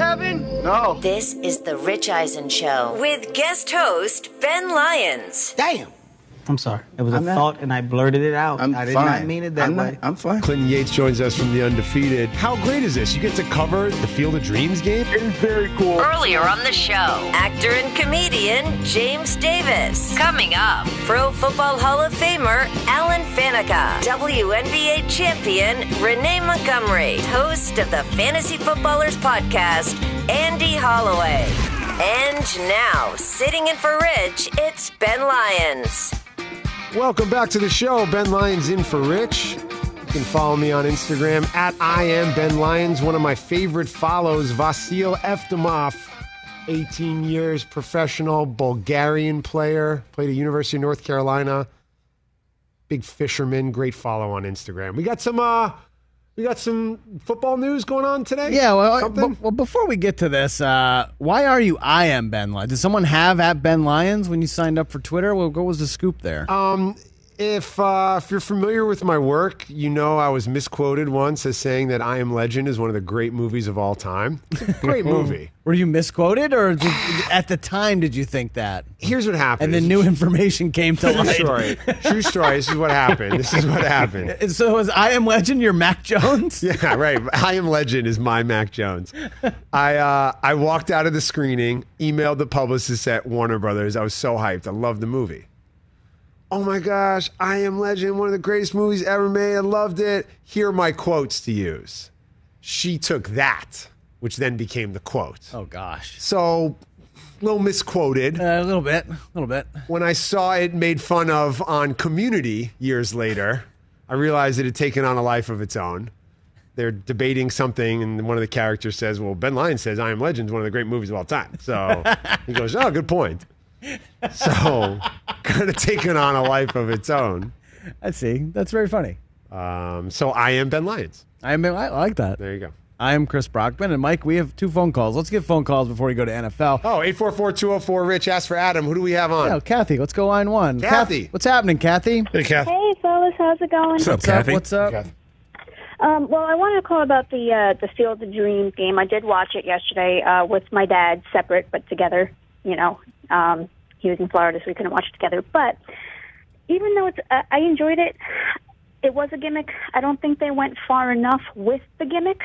Heaven? No. This is The Rich Eisen Show with guest host Ben Lyons. Damn. I'm sorry. It was a I'm not- thought, and I blurted it out. I'm I did fine. not mean it that I'm way. Not, I'm fine. Clinton Yates joins us from the Undefeated. How great is this? You get to cover the Field of Dreams game? It's very cool. Earlier on the show, actor and comedian James Davis. Coming up, Pro Football Hall of Famer Alan Faneca, WNBA champion Renee Montgomery, host of the Fantasy Footballers podcast, Andy Holloway. And now, sitting in for Rich, it's Ben Lyons. Welcome back to the show. Ben Lyons in for Rich. You can follow me on Instagram at I am Ben Lyons. One of my favorite follows, Vasil Evtimov, 18 years professional Bulgarian player, played at University of North Carolina. Big fisherman, great follow on Instagram. We got some uh we got some football news going on today. Yeah, well, b- well, before we get to this, uh, why are you I am Ben Lyons? Did someone have at Ben Lyons when you signed up for Twitter? Well, what was the scoop there? Um, if uh, if you're familiar with my work, you know I was misquoted once as saying that I Am Legend is one of the great movies of all time. Great movie. Were you misquoted, or did, at the time did you think that? Here's what happened. And then new information came to True light. story. True story. This is what happened. This is what happened. And So is I am Legend your Mac Jones? Yeah, right. I Am Legend is my Mac Jones. I uh, I walked out of the screening, emailed the publicist at Warner Brothers. I was so hyped. I loved the movie. Oh my gosh, I Am Legend, one of the greatest movies ever made. I loved it. Here are my quotes to use. She took that, which then became the quote. Oh gosh, So, a little misquoted. uh, a little bit, a little bit. when I saw it made fun of on Community years later, I realized it had taken on a life of its own. They're debating something, and one of the characters says, "Well, Ben Lyons says I Am Legend is one of the great movies of all time." So he goes, "Oh, good point." So, kind of taken on a life of its own. I see. That's very funny. Um, so I am Ben Lyons. I am. I like that. There you go. I am Chris Brockman and Mike. We have two phone calls. Let's get phone calls before we go to NFL. Oh, 844-204 Rich. Ask for Adam. Who do we have on? Yeah, Kathy, let's go line one. Kathy. Kath- what's happening, Kathy? Hey, Kath. Hey, fellas, how's it going? What's up, What's up? Kathy? What's up? Kathy. Um, well, I wanted to call about the uh, the Field of Dreams game. I did watch it yesterday uh, with my dad, separate but together. You know, um, he was in Florida, so we couldn't watch it together. But even though it's, uh, I enjoyed it, it was a gimmick. I don't think they went far enough with the gimmick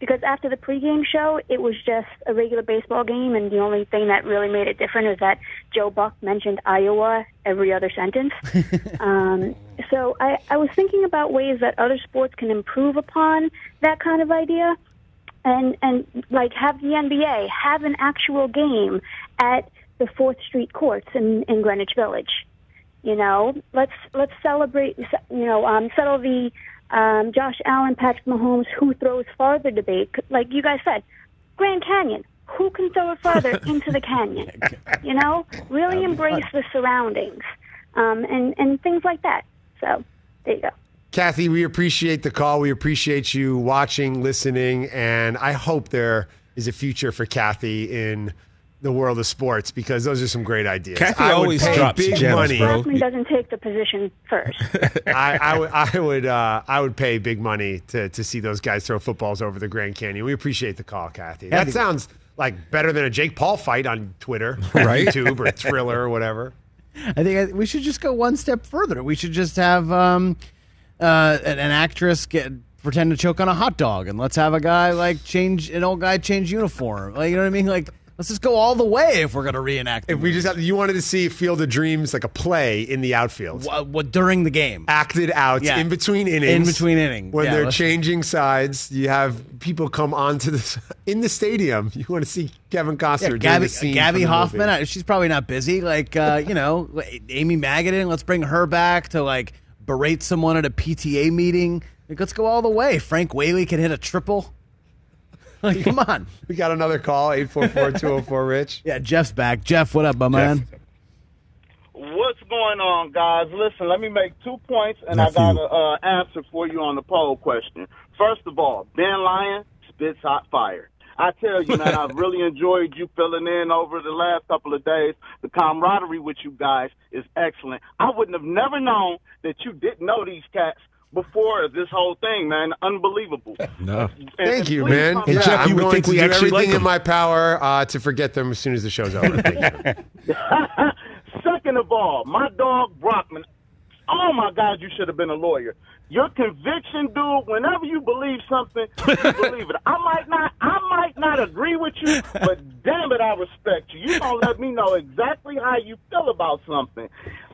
because after the pregame show, it was just a regular baseball game, and the only thing that really made it different is that Joe Buck mentioned Iowa every other sentence. um, so I, I was thinking about ways that other sports can improve upon that kind of idea, and and like have the NBA have an actual game at the Fourth Street courts in, in Greenwich Village. You know, let's let's celebrate. You know, um, settle the um, Josh Allen, Patrick Mahomes, who throws farther debate. Like you guys said, Grand Canyon. Who can throw it farther into the canyon? You know, really embrace the surroundings um, and and things like that. So there you go. Kathy, we appreciate the call. We appreciate you watching, listening, and I hope there is a future for Kathy in the world of sports because those are some great ideas. Kathy I would always pay drops big gems, money. bro. Hoffman doesn't take the position first. I, I would, I would, uh, I would pay big money to to see those guys throw footballs over the Grand Canyon. We appreciate the call, Kathy. That sounds like better than a Jake Paul fight on Twitter, or Right. YouTube, or Thriller, or whatever. I think I, we should just go one step further. We should just have um, uh, an, an actress get pretend to choke on a hot dog, and let's have a guy like change an old guy change uniform. Like you know what I mean? Like let's just go all the way if we're gonna reenact. If we just have, you wanted to see Field of Dreams like a play in the outfield, what, what during the game, acted out Yeah. in between innings, In between innings. when Yeah, they're let's- changing sides. You have people come onto the in the stadium. You want to see Kevin Costner Yeah, doing Gabby, the scene Gabby from the Hoffman. movie. uh, She's probably not busy. Like uh, you know, Amy Madigan. Let's bring her back to like berate someone at a PTA meeting. Like, let's go all the way. Frank Whaley can hit a triple. Like, come on. We got another call 844-204 Rich. Yeah, Jeff's back. Jeff, what up, my man? What's going on, guys? Listen, let me make two points, and Nephew. I got an uh, answer for you on the poll question. First of all, Ben Lyon spits hot fire. I tell you, man, I've really enjoyed you filling in over the last couple of days. The camaraderie with you guys is excellent. I wouldn't have never known that you didn't know these cats before this whole thing, man. Unbelievable. No. And- Thank and you, man. come Yeah, back. I'm going to do everything in my power uh, to forget them as soon as the show's over. Thank you. Second of all, my dog Brockman. Oh my God, you should have been a lawyer. Your conviction, dude. Whenever you believe something, you believe it. I might not, I might not agree with you, but damn it, I respect you. You don't let me know exactly how you feel about something,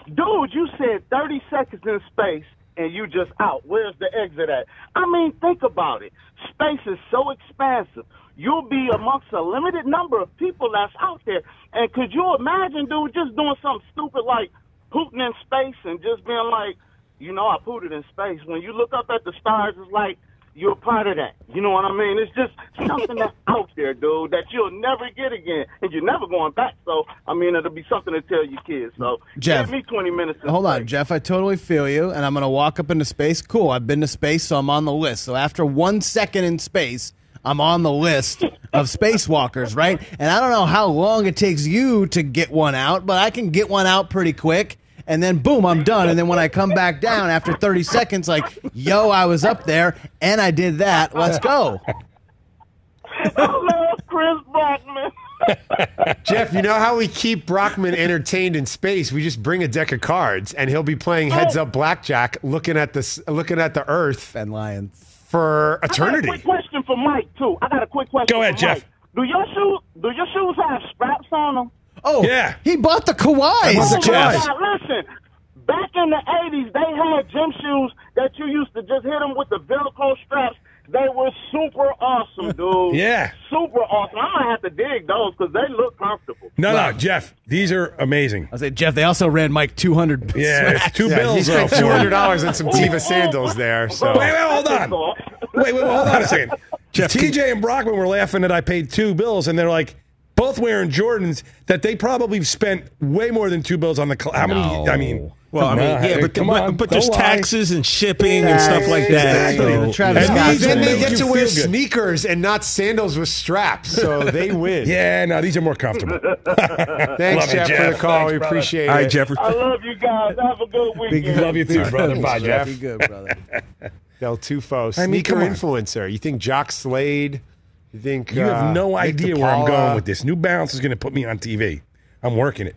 dude. You said thirty seconds in space and you just out. Where's the exit at? I mean, think about it. Space is so expansive. You'll be amongst a limited number of people that's out there. And could you imagine, dude, just doing something stupid like pooting in space and just being like, you know, I pooted in space. When you look up at the stars, it's like you're a part of that. You know what I mean? It's just something that's out there, dude, that you'll never get again. And you're never going back. So, I mean, it'll be something to tell your kids. So, Jeff, give me 20 minutes. in Hold on. Jeff. I totally feel you, and I'm going to walk up into space. Cool. I've been to space, so I'm on the list. So after one second in space, I'm on the list of spacewalkers, right? And I don't know how long it takes you to get one out, but I can get one out pretty quick. And then boom, I'm done. And then when I come back down after 30 seconds, like, yo, I was up there and I did that. Let's go. Oh, I love Chris Brockman. Jeff, you know how we keep Brockman entertained in space? We just bring a deck of cards, and he'll be playing heads oh. up blackjack, looking at the looking at the Earth. and Lyons for I got a eternity. quick question for Mike too. I got a quick question. Go ahead, for Jeff. Mike. Do your shoes do your shoes have straps on them? Oh, yeah. He bought the Kawhi. Oh my God, listen. Back in the '80s, they had gym shoes that you used to just hit them with the Velcro straps. They were super awesome, dude. Yeah. super awesome. I might have to dig those because they look comfortable. No, no, Jeff. These are amazing. I say, Jeff. They also ran Mike 200. Yeah, it's two Yeah, bills. he spent though, for two him. hundred dollars on some Teva sandals there. So Wait, wait, hold on. Wait, wait, hold on a second. Jeff, TJ and Brockman were laughing that I paid two bills, and they're like both wearing Jordans that they probably spent way more than two bills on the. Cl- how many? I mean, Well, I mean, on, yeah, but, come on, but there's lie. taxes and shipping and stuff like that. Exactly. so- Travis and Scott then they get to wear sneakers and not sandals with straps, so they win. Yeah, no, these are more comfortable. Thanks, Love you, Jeff, for the call. Thanks, we brother. appreciate All right, it. Jeffrey. I love you guys. Have a good weekend. Love you too, brother. Bye, Jeff. Be good, brother. Del Tufo, I mean, sneaker come on. influencer. You think Jock Slade? You think You uh, have no Nick idea where I'm going with this. New Balance is going to put me on TV. I'm working it.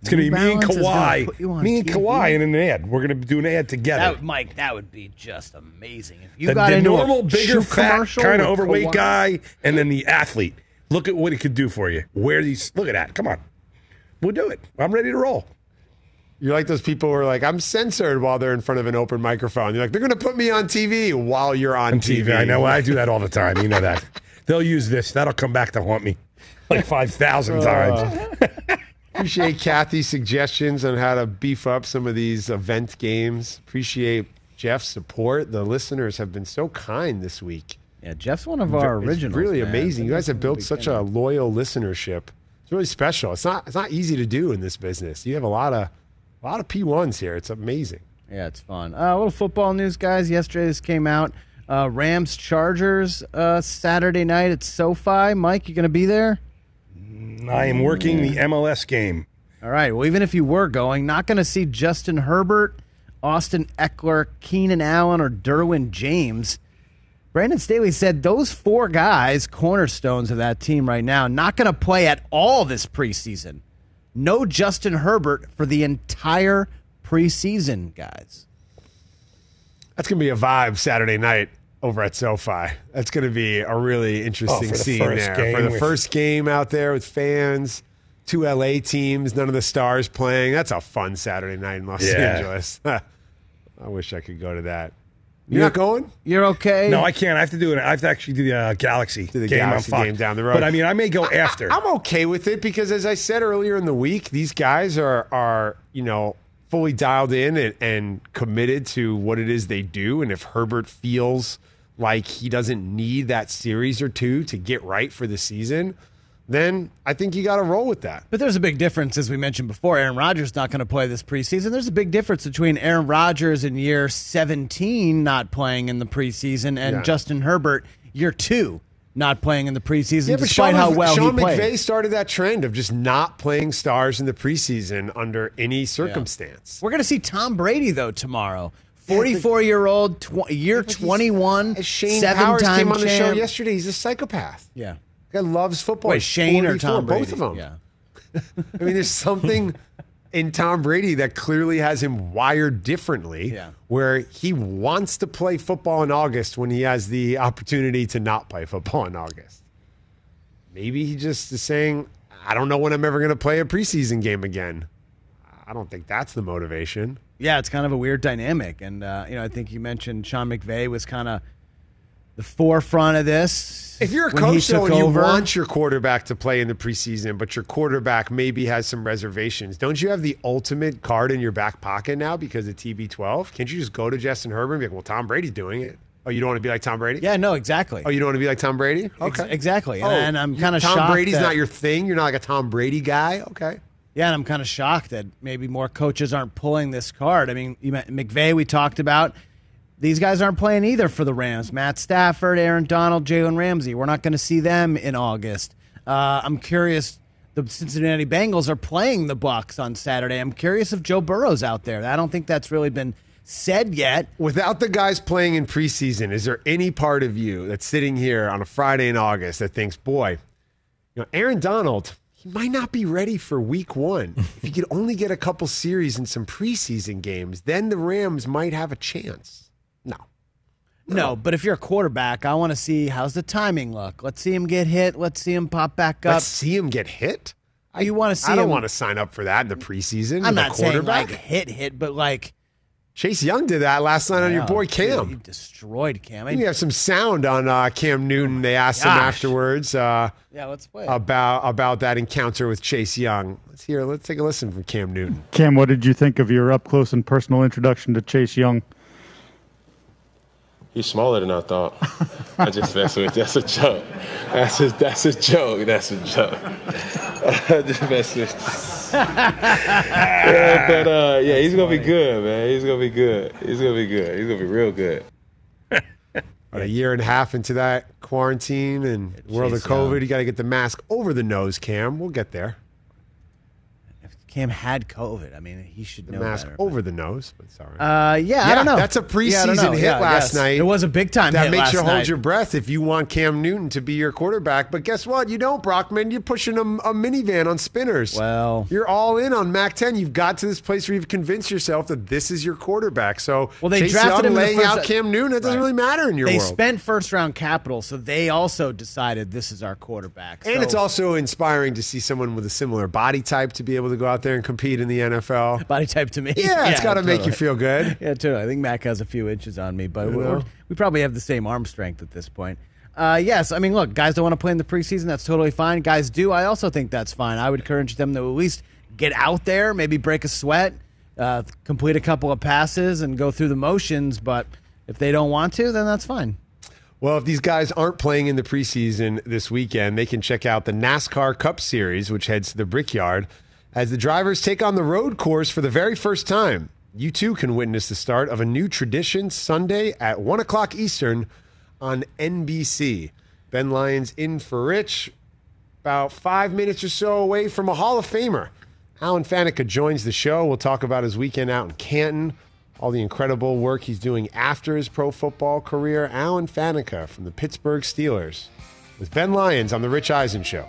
It's going to be me and Balance is gonna put you Kawhi. Me and TV? Kawhi in an ad. We're going to do an ad together. That, Mike, that would be just amazing if you the, got the normal, a bigger, fat, kind of overweight Kawhi. guy, and then the athlete. Look at what it could do for you. Where these? Look at that. Come on, we'll do it. I'm ready to roll. You're like those people who are like, I'm censored while they're in front of an open microphone. You're like, they're going to put me on TV while you're on, On TV. I know. I do that all the time. You know that. They'll use this. That'll come back to haunt me like five thousand uh, times. Appreciate Kathy's suggestions on how to beef up some of these event games. Appreciate Jeff's support. The listeners have been so kind this week. Yeah, Jeff's one of our It's originals. really man. amazing. You guys have built such a loyal listenership. It's really special. It's not. It's not easy to do in this business. You have a lot of, a lot of P ones here. It's amazing. Yeah, it's fun. Uh, a little football news, guys. Yesterday, this came out. Uh, Rams Chargers uh, Saturday night at SoFi. Mike, you going to be there? I am working the MLS game. All right. Well, even if you were going, not going to see Justin Herbert, Austin Ekeler, Keenan Allen, or Derwin James. Brandon Staley said those four guys, cornerstones of that team right now, not going to play at all this preseason. No Justin Herbert for the entire preseason, guys. That's going to be a vibe Saturday night over at SoFi. That's going to be a really interesting Oh, for the scene there for the first game out there with fans. Two LA teams, none of the stars playing. That's a fun Saturday night in Los Yeah. Angeles. I wish I could go to that. You're not going? You're okay? No, I can't. I have to do it. I have to actually do the uh, Galaxy the game. Galaxy game down the road. But I mean, I may go after. I'm okay with it because, as I said earlier in the week, these guys are are you know fully dialed in and, and committed to what it is they do. And if Herbert feels like he doesn't need that series or two to get right for the season, then I think you got to roll with that. But there's a big difference, as we mentioned before. Aaron Rodgers not going to play this preseason. There's a big difference between Aaron Rodgers in year 17 not playing in the preseason and Yeah. Justin Herbert year two not playing in the preseason, Yeah, despite Sean, how well Sean he played. McVay started that trend of just not playing stars in the preseason under any circumstance. We're going to see Tom Brady though tomorrow. 44 year old, tw- year 21, Shane seven time came on the show yesterday. He's a psychopath. Yeah. Guy loves football. Wait, Shane or Tom Brady? Both of them. Yeah. I mean, there's something in Tom Brady that clearly has him wired differently, Yeah. where he wants to play football in August when he has the opportunity to not play football in August. Maybe he just is saying, I don't know when I'm ever going to play a preseason game again. I don't think that's the motivation. Yeah, it's kind of a weird dynamic. And, uh, you know, I think you mentioned Sean McVay was kind of the forefront of this. If you're a coach, though, and you over. want your quarterback to play in the preseason, but your quarterback maybe has some reservations, don't you have the ultimate card in your back pocket now because of TB12? Can't you just go to Justin Herbert and be like, well, Tom Brady's doing it? Oh, you don't want to be like Tom Brady? Yeah, no, exactly. Oh, you don't want to be like Tom Brady? Ex- Okay. exactly. Oh, and I'm kind of Tom. Brady's that- not your thing. You're not like a Tom Brady guy. Okay. Yeah, and I'm kind of shocked that maybe more coaches aren't pulling this card. I mean, you met McVay, we talked about. These guys aren't playing either for the Rams. Matt Stafford, Aaron Donald, Jalen Ramsey. We're not going to see them in August. Uh, I'm curious. The Cincinnati Bengals are playing the Bucks on Saturday. I'm curious if Joe Burrow's out there. I don't think that's really been said yet. Without the guys playing in preseason, is there any part of you that's sitting here on a Friday in August that thinks, boy, you know, Aaron Donald, he might not be ready for week one. if he could only get a couple series and some preseason games, then the Rams might have a chance. No. No, but if you're a quarterback, I want to see how's the timing look. Let's see him get hit. Let's see him pop back up. Let's see him get hit. you want to see I don't him- want to sign up for that in the preseason. I'm with a not saying quarterback. like hit, hit, but like Chase Young did that last night on your Yeah, boy dude, Cam. he destroyed Cam. I- We have some sound on uh, Cam Newton. They asked him afterwards uh, yeah, let's play. about about that encounter with Chase Young. Let's hear. Let's take a listen from Cam Newton. Cam, what did you think of your up close and personal introduction to Chase Young? He's smaller than I thought. I just mess with. That's a joke. That's a that's a joke. That's a joke. I just mess with. yeah, but uh, yeah, he's gonna be good, man. He's gonna be good. He's gonna be good. He's gonna be real good. About a year and a half into that quarantine and world of Chase Young. COVID, you got to get the mask over the nose, Cam. We'll get there. Cam had COVID. I mean, he should The know mask better. over the nose, but sorry. Uh, yeah, I don't know. That's a Yeah, I don't know. preseason hit Yeah, last yes. night. It was a big time That makes you hold night. your breath if you want Cam Newton to be your quarterback. But guess what? You don't, Brockman. You're pushing a, a minivan on spinners. Well, you're all in on Mac 10. You've got to this place where you've convinced yourself that this is your quarterback. So Well, they Chase drafted Young him laying out Cam Newton. It doesn't really matter in your they world. spent first round capital, so they also decided this is our quarterback. and So- it's also inspiring to see someone with a similar body type to be able to go out there and compete in the NFL. body type to me. Yeah, it's got to make you feel good. Yeah, totally. I think Mac has a few inches on me, but we probably have the same arm strength at this point. Uh, yes, I mean, look, guys don't want to play in the preseason. That's totally fine. Guys do. I also think that's fine. I would encourage them to at least get out there, maybe break a sweat, uh, complete a couple of passes, and go through the motions. But if they don't want to, then that's fine. Well, if these guys aren't playing in the preseason this weekend, they can check out the NASCAR Cup Series, which heads to the Brickyard, as the drivers take on the road course for the very first time. You too can witness the start of a new tradition Sunday at 1 o'clock Eastern on NBC. Ben Lyons in for Rich, about five minutes or so away from a Hall of Famer. Alan Faneca joins the show. We'll talk about his weekend out in Canton, all the incredible work he's doing after his pro football career. Alan Faneca from the Pittsburgh Steelers with Ben Lyons on The Rich Eisen Show.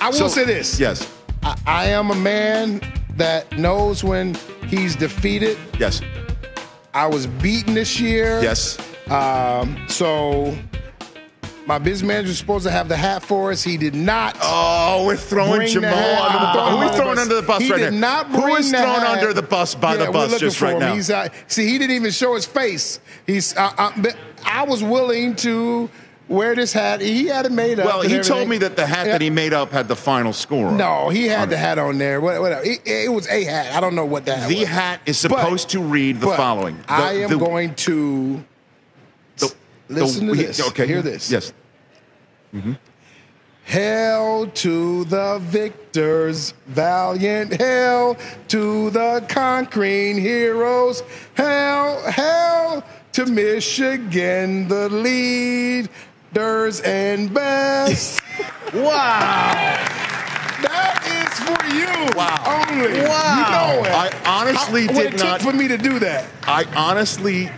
I will So- say this. Yes. I, I am a man that knows when he's defeated. Yes. I was beaten this year. Yes. Um, so my business manager was supposed to have the hat for us. He did not. Oh, we're throwing Jamal under the bus. Who him we throwing under the bus he right did now? not bring is the thrown hat. under the bus by the bus just for right him. now? He's out. See, he didn't even show his face. He's. I, I, I was willing to wear this hat. He had it made up. Well, he told me that the hat Yeah. that he made up had the final score. on. No, he had the it. hat on there. What, whatever. It, it was a hat. I don't know what that. The was. hat is supposed to read the following. The- I am the- going to The- listen to this. Okay. Hear this. Yes. Mm-hmm. Hail to the victors, valiant hail to the conquering heroes. Hail, hail to Michigan, the and best. wow. That is for you Wow. only. Wow. You know it. I honestly did it took not- for me to do that. I honestly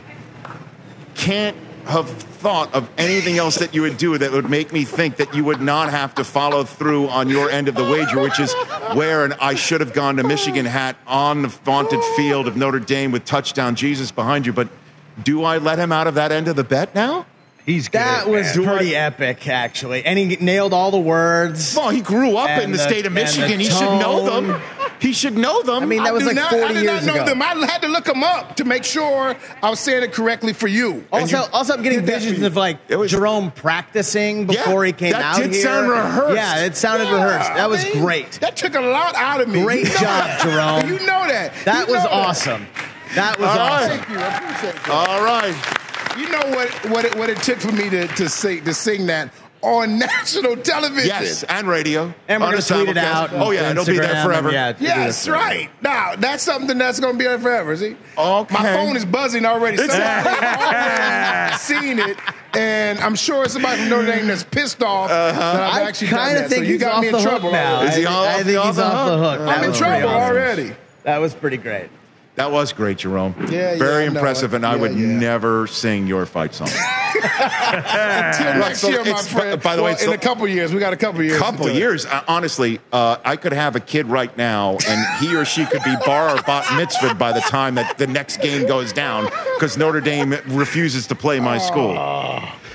can't have thought of anything else that you would do that would make me think that you would not have to follow through on your end of the wager, which is wear an I should have gone to Michigan hat on the vaunted field of Notre Dame with touchdown Jesus behind you. But do I let him out of that end of the bet now? He's that was man. pretty epic, actually, and he nailed all the words. Well, he grew up in the, the- state of Michigan. He should know them. He should know them. I mean, that was do like not- 40 I did not know ago. them. I had to look them up to make sure I was saying it correctly for you. And Also, you also, I'm getting did that for visions of like Jerome practicing before he came that out did here. sound rehearsed. Yeah, it sounded Yeah, rehearsed. That I was mean, great. That took a lot out of me. Great You know job. Jerome. You know that. That You was awesome. That was All right. awesome. Thank you. I appreciate that. All right. You know what what it, what it took for me to to sing to sing that on national television. Yes, and radio. And we're On gonna the tweet it out Oh, yeah, it'll be there forever. yeah, Yes, right. Now that's something that's going to be there forever. See, Okay. my phone is buzzing already. It's- Somebody seen it, and I'm sure it's somebody from Notre Dame that's pissed off uh-huh. that I've I actually done kind that. of think so you he's got off me in trouble now. Is he I, off- I think the- he's off the hook? hook. I'm in trouble awesome. already. That was pretty great. That was great, Jerome. Yeah, yeah, Very I know impressive, it. and I Yeah, would yeah. never sing your fight song. Until next year, my friend. by the way, in so- a couple years, we got a couple years. couple to years. Uh, honestly, uh, I could have a kid right now, and he or she could be bar or bat mitzvahed by the time that the next game goes down because Notre Dame refuses to play my school.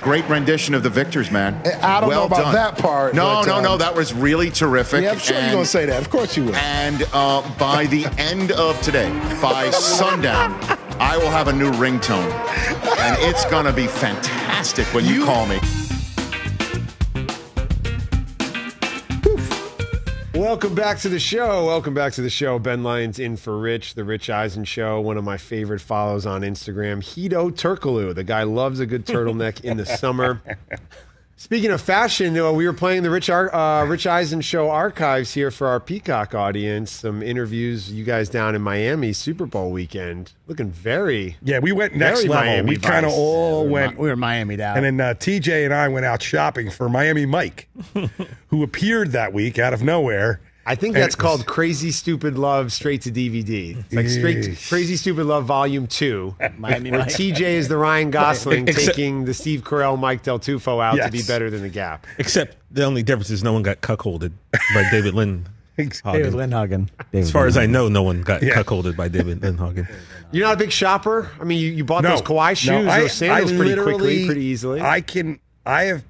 Great rendition of the victors, man. I don't know about done. that part, No, but, no, um, no. That was really terrific. Yeah, I'm sure you're going to say that. Of course you will. And uh, by the end of today, by sundown, I will have a new ringtone, and it's going to be fantastic when you call me. Welcome back to the show. Welcome back to the show. Ben Lyons in for Rich, the Rich Eisen Show. One of my favorite follows on Instagram, Hedo Turkoglu. The guy loves a good turtleneck in the summer. Speaking of fashion, uh, we were playing the Rich Ar- uh, Rich Eisen Show archives here for our Peacock audience. Some interviews, you guys down in Miami Super Bowl weekend, looking very Yeah, we went next very level. Miami we kind of vibes. all we went. Mi- we were Miami down. And then uh, TJ and I went out shopping for Miami Mike, who appeared that week out of nowhere. I think that's it was- called Crazy Stupid Love straight to DVD. It's like straight to Crazy Stupid Love Volume 2. Miami where Mike. TJ is the Ryan Gosling Except- taking the Steve Carell, Mike Del Tufo out to be Yes. better than the Gap. Except the only difference is no one got cuckolded by David Lynn. David Hagen. Lindhagen. As far as I know, no one got Yeah. cuckolded by David Lindhagen. You're not a big shopper? I mean, you, you bought No, those Kawhi shoes, no, I- those sandals I pretty quickly, literally- pretty easily. I can. I have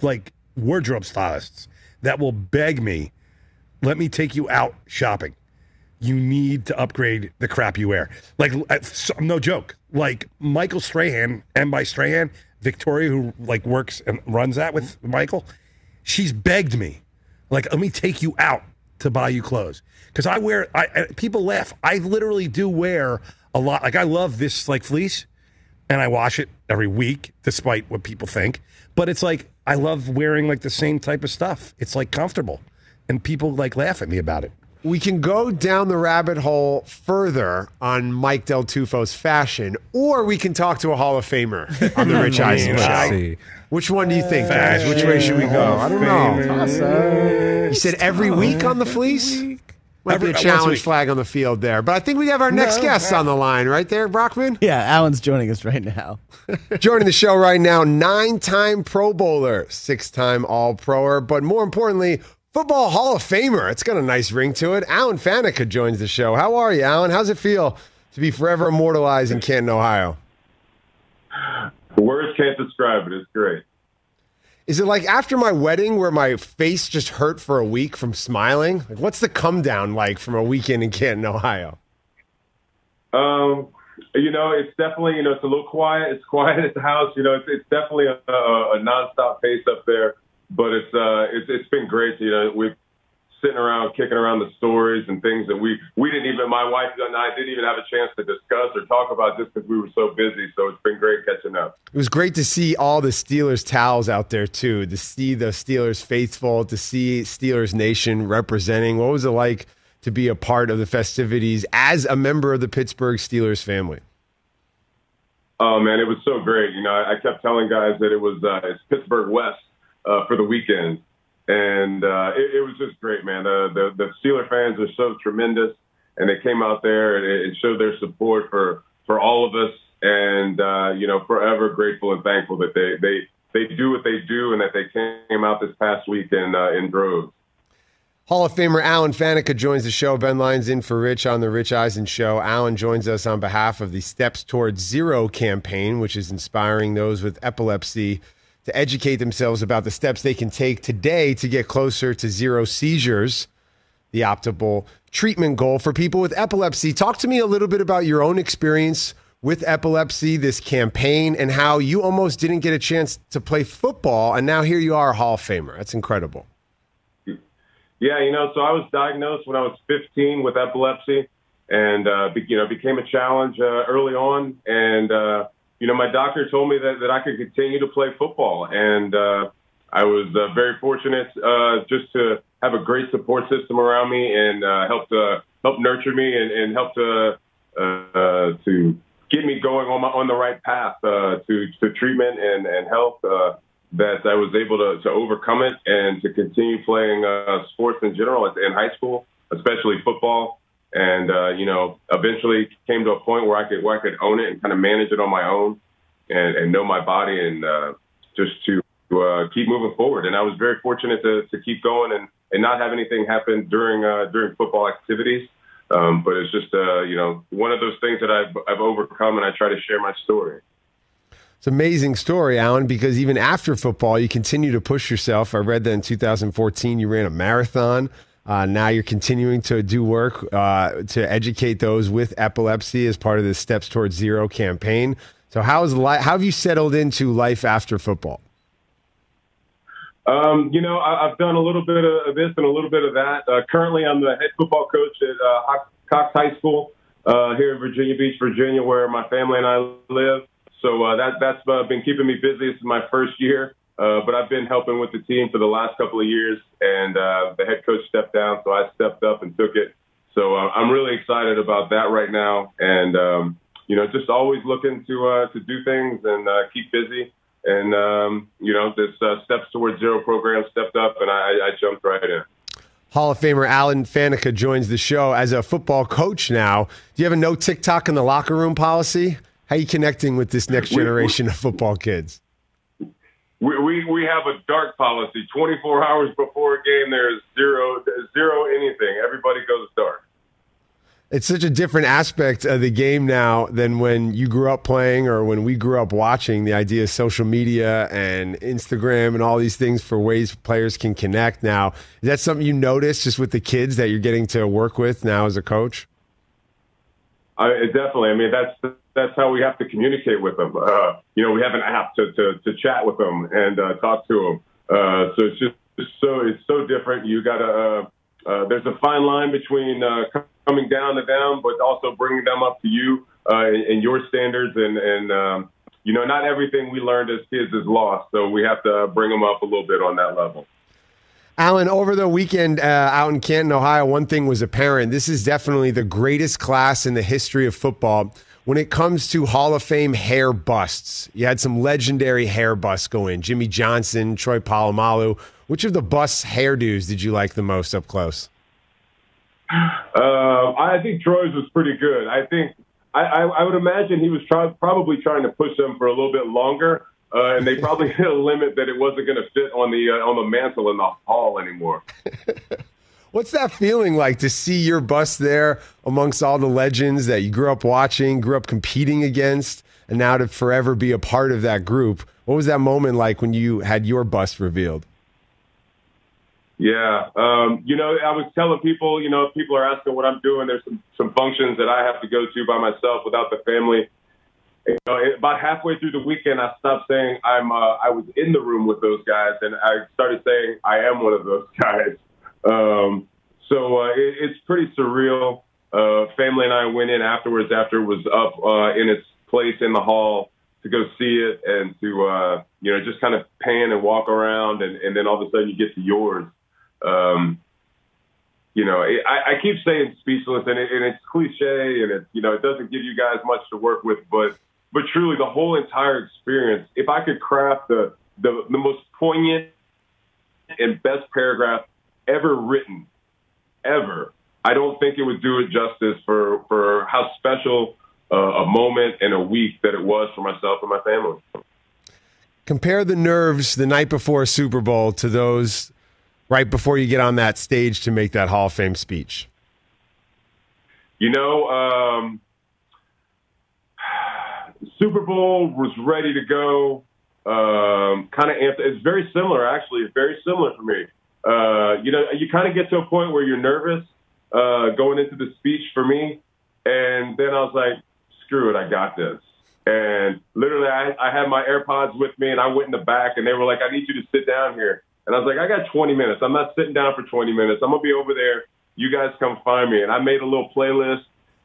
like wardrobe stylists that will beg me, "Let me take you out shopping. You need to upgrade the crap you wear." Like, no joke. Like Michael Strahan, and by Strahan, Victoria, who like works and runs that with Michael, she's begged me, like, "Let me take you out to buy you clothes." Because I wear, I, I people laugh. I literally do wear a lot. Like, I love this like fleece and I wash it every week, despite what people think. But it's like I love wearing like the same type of stuff. It's like comfortable, and people like laugh at me about it. we can go down the rabbit hole further on Mike Del Tufo's fashion, or we can talk to a Hall of Famer on the Rich Eisen Show. see. Which one do you think, guys? Which way should we go? I don't know. You said every week on the fleece? Might Every- be a challenge flag on the field there. But I think we have our next No. guest on the line, right there, Brockman? Yeah, Alan's joining us right now. Joining the show right now, nine time Pro Bowler, six time All Proer, but more importantly, Football Hall of Famer. It's got a nice ring to it. Alan Faneca joins the show. How are you, Alan? How's it feel to be forever immortalized in Canton, Ohio? The Words can't describe it. It's great. Is it like after my wedding where my face just hurt for a week from smiling? Like, what's the come down like from a weekend in Canton, Ohio? Um, you know, it's definitely you know it's a little quiet. It's quiet at the house. You know, it's it's definitely a, a, a nonstop pace up there. But it's uh it's it's been great. You know, we've sitting around kicking around the stories and things that we we didn't even my wife and I didn't even have a chance to discuss or talk about just because we were so busy. So it's been great catching up. It was great to see all the Steelers towels out there too. To see the Steelers faithful, to see Steelers Nation representing. What was it like to be a part of the festivities as a member of the Pittsburgh Steelers family? Oh man, it was so great. You know, I, I kept telling guys that it was uh, it's Pittsburgh West uh, for the weekend, and uh, it, it was just great, man. The the Steeler fans are so tremendous, and they came out there and showed their support for for all of us, and uh, you know, forever grateful and thankful that they they they do what they do and that they came out this past week in uh, in droves. Hall of Famer Alan Faneca joins the show. Ben Lyons in for Rich on the Rich Eisen Show. Alan joins us on behalf of the Steps Towards Zero campaign, which is inspiring those with epilepsy to educate themselves about the steps they can take today to get closer to zero seizures, the optimal treatment goal for people with epilepsy. Talk to me a little bit about your own experience with epilepsy, this campaign, and how you almost didn't get a chance to play football, and now here you are, a Hall of Famer. That's incredible. Yeah, you know, so I was diagnosed when I was 15 with epilepsy, and uh, you know, became a challenge uh, early on. And uh, you know, my doctor told me that that I could continue to play football, and uh, I was uh, very fortunate uh, just to have a great support system around me and uh, help to help nurture me and, and help to uh, to get me going on my on the right path uh, to to treatment and and health. Uh, that I was able to, to overcome it and to continue playing uh, sports in general in high school, especially football. And uh, you know, eventually came to a point where I could where I could own it and kind of manage it on my own, and, and know my body and uh, just to uh, keep moving forward. And I was very fortunate to, to keep going and, and not have anything happen during uh, during football activities. Um, but it's just uh, you know one of those things that I've I've overcome, and I try to share my story. It's an amazing story, Alan, because even after football, you continue to push yourself. I read that in 2014, you ran a marathon. Uh, now you're continuing to do work uh, to educate those with epilepsy as part of the Steps Towards Zero campaign. So, how is li- how have you settled into life after football? Um, you know, I, I've done a little bit of this and a little bit of that. Uh, currently, I'm the head football coach at uh, Cox High School uh, here in Virginia Beach, Virginia, where my family and I live. So uh, that that's been keeping me busy. This is my first year, uh, but I've been helping with the team for the last couple of years. And uh, the head coach stepped down, so I stepped up and took it. So uh, I'm really excited about that right now, and um, you know, just always looking to uh, to do things and uh, keep busy. And um, you know, this uh, Steps Towards Zero program stepped up, and I, I jumped right in. Hall of Famer Alan Faneca joins the show as a football coach now. Do you have a no TikTok in the locker room policy? How are you connecting with this next generation of football kids? We, we, we have a dark policy. 24 hours before a game, there's zero, zero anything. Everybody goes dark. It's such a different aspect of the game now than when you grew up playing or when we grew up watching. The idea of social media and Instagram and all these things for ways players can connect now. Is that something you notice just with the kids that you're getting to work with now as a coach? I, definitely. I mean, that's that's how we have to communicate with them. Uh, you know, we have an app to, to, to chat with them and uh, talk to them. Uh, so it's just so it's so different. You got to. Uh, uh, there's a fine line between uh, coming down to them, but also bringing them up to you uh, and your standards. And, and um, you know, not everything we learned as kids is lost. So we have to bring them up a little bit on that level. Alan, over the weekend uh, out in Canton, Ohio, one thing was apparent. This is definitely the greatest class in the history of football when it comes to Hall of Fame hair busts. You had some legendary hair busts go in Jimmy Johnson, Troy Polamalu. Which of the bus hairdos did you like the most up close? Uh, I think Troy's was pretty good. I think I, I, I would imagine he was try, probably trying to push them for a little bit longer, uh, and they probably hit a limit that it wasn't going to fit on the uh, on the mantle in the hall anymore. What's that feeling like to see your bust there amongst all the legends that you grew up watching, grew up competing against, and now to forever be a part of that group? What was that moment like when you had your bust revealed? Yeah, um, you know, I was telling people, you know, if people are asking what I'm doing, there's some some functions that I have to go to by myself without the family. You know, about halfway through the weekend, I stopped saying I'm. Uh, I was in the room with those guys, and I started saying I am one of those guys. Um, so uh, it, it's pretty surreal. Uh, family and I went in afterwards after it was up uh, in its place in the hall to go see it and to uh, you know just kind of pan and walk around, and, and then all of a sudden you get to yours um, you know, I, I keep saying speechless, and, it, and it's cliche, and it you know it doesn't give you guys much to work with, but but truly the whole entire experience. If I could craft the the, the most poignant and best paragraph ever written, ever, I don't think it would do it justice for for how special uh, a moment and a week that it was for myself and my family. Compare the nerves the night before a Super Bowl to those right before you get on that stage to make that Hall of Fame speech? You know, um, Super Bowl was ready to go. Um, kind of, it's very similar, actually. It's very similar for me. Uh, you know, you kind of get to a point where you're nervous uh, going into the speech for me, and then I was like, "Screw it, I got this." And literally, I, I had my AirPods with me, and I went in the back, and they were like, "I need you to sit down here." And I was like, I got 20 minutes. I'm not sitting down for 20 minutes. I'm gonna be over there. You guys come find me. And I made a little playlist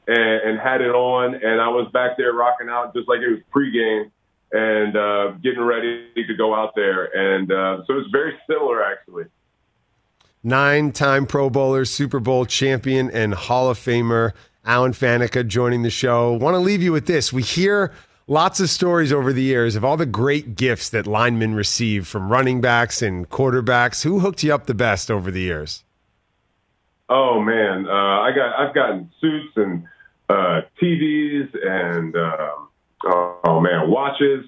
and, and had it on, and I was back there rocking out just like it was pregame and uh, getting ready to go out there. And uh, so it's very similar, actually. Nine time Pro Bowler, Super Bowl champion, and Hall of Famer Alan Faneca joining the show. Want to leave you with this. We hear lots of stories over the years of all the great gifts that linemen receive from running backs and quarterbacks. Who hooked you up the best over the years? Oh man, uh, I got I've gotten suits and uh, TVs and um, oh man watches.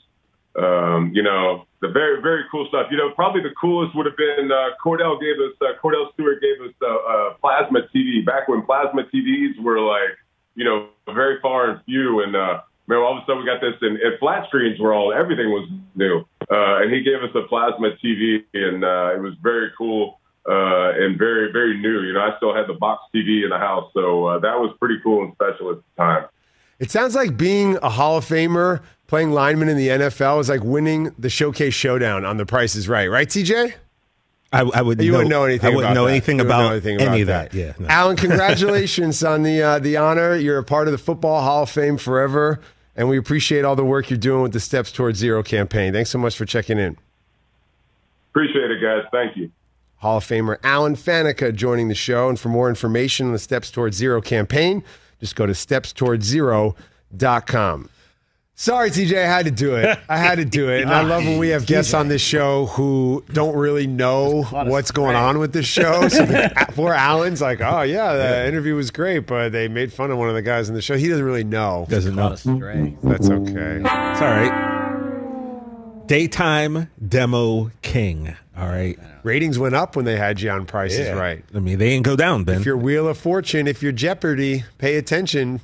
Um, you know the very very cool stuff. You know probably the coolest would have been uh, Kordell gave us uh, Kordell Stewart gave us uh, uh, plasma TV back when plasma TVs were like you know very far and few and uh, man, all of a sudden we got this, and, and flat screens were all, everything was new. Uh, and he gave us a plasma TV, and uh, it was very cool. uh, and very very new. You know, I still had the box TV in the house, so uh, that was pretty cool and special at the time. It sounds like being a Hall of Famer playing lineman in the NFL is like winning the Showcase Showdown on The Price is Right, right, TJ? I, I would. You know, wouldn't know anything. I wouldn't about know that. anything You wouldn't about know anything about any about of that. Yeah. no. Alan, congratulations on the uh, the honor. You're a part of the Football Hall of Fame forever, and we appreciate all the work you're doing with the Steps Towards Zero campaign. Thanks so much for checking in. Appreciate it, guys. Thank you. Hall of Famer Alan Faneca joining the show. And for more information on the Steps Towards Zero campaign, just go to stepstowardszero.com. Sorry, TJ, I had to do it. I had to do it. And I love when we have guests on this show who don't really know what's going on with this show. So poor Alan's like, oh, yeah, the interview was great, but they made fun of one of the guys in the show. He doesn't really know. Doesn't know. That's okay. It's all right. Daytime demo king. All right. Ratings went up when they had you on Price is Yeah. Right. I mean, they didn't go down, Ben. If you're Wheel of Fortune, if you're Jeopardy, pay attention.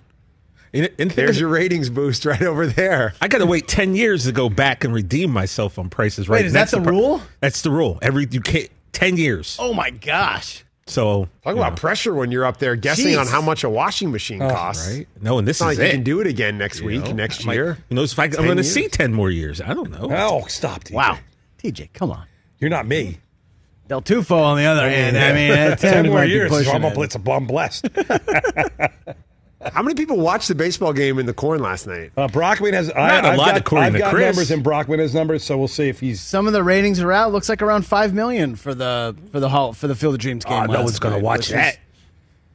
There's your ratings boost right over there. I got to wait ten years to go back and redeem myself on Prices Right. Wait, is that That's the pro- rule? That's the rule. Every you can't ten years. Oh my gosh. So Talk about know. pressure when you're up there guessing Jeez. on how much a washing machine Oh, costs. right. No, and this It's not is like it. you can do it again next You week, know? next might- year. Who knows if I, I'm going to see ten more years? I don't know. Oh, stop, TJ. Wow. TJ, come on. You're not me. Del Tufo, on the other hand, I mean, at 10, ten more might be years. pushing I'm, a it. blitz, I'm blessed. How many people watched the baseball game in the corn last night? Uh, Brockman has. I, Not a I've lot got, according I've to got Chris. numbers, and Brockman has numbers. So we'll see if he's. Some of the ratings are out. Looks like around five million for the for the hall for the Field of Dreams game. Oh, no one's gonna watch which that.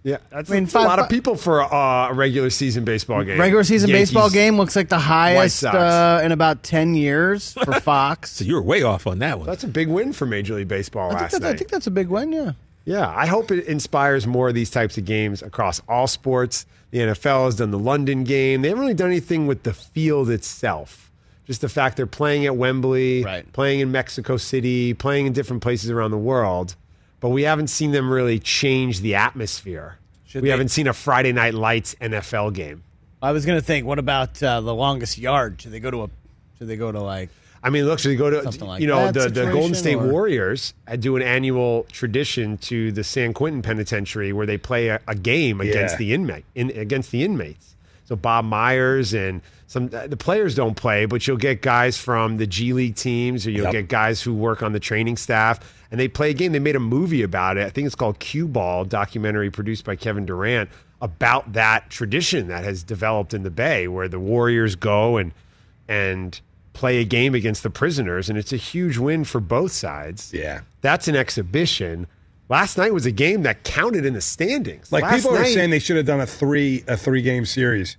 Yeah, that's I mean, a five- lot of people for uh, a regular season baseball game. Regular season Yankees- baseball game looks like the highest uh, in about ten years for Fox. So you were way off on that one. That's a big win for Major League Baseball I think, last that's, night. I think that's a big win. Yeah. Yeah, I hope it inspires more of these types of games across all sports. The NFL has done the London game. They haven't really done anything with the field itself. Just the fact they're playing at Wembley, Right. playing in Mexico City, playing in different places around the world. But we haven't seen them really change the atmosphere. Should we they- haven't seen a Friday Night Lights NFL game. I was gonna think, what about uh, the longest yard? Should they go to a? Should they go to like? I mean, look, so you go to Something like you know that the, the Golden State or- Warriors uh, do an annual tradition to the San Quentin Penitentiary where they play a, a game against Yeah. the inmate in, against the inmates. So Bob Myers and some uh, the players don't play, but you'll get guys from the G League teams, or you'll Yep. get guys who work on the training staff, and they play a game. They made a movie about it. I think it's called Q Ball, documentary produced by Kevin Durant about that tradition that has developed in the Bay, where the Warriors go and and play a game against the prisoners, and it's a huge win for both sides. Yeah. That's an exhibition. Last night was a game that counted in the standings. Like Last people are saying they should have done a three a three game series.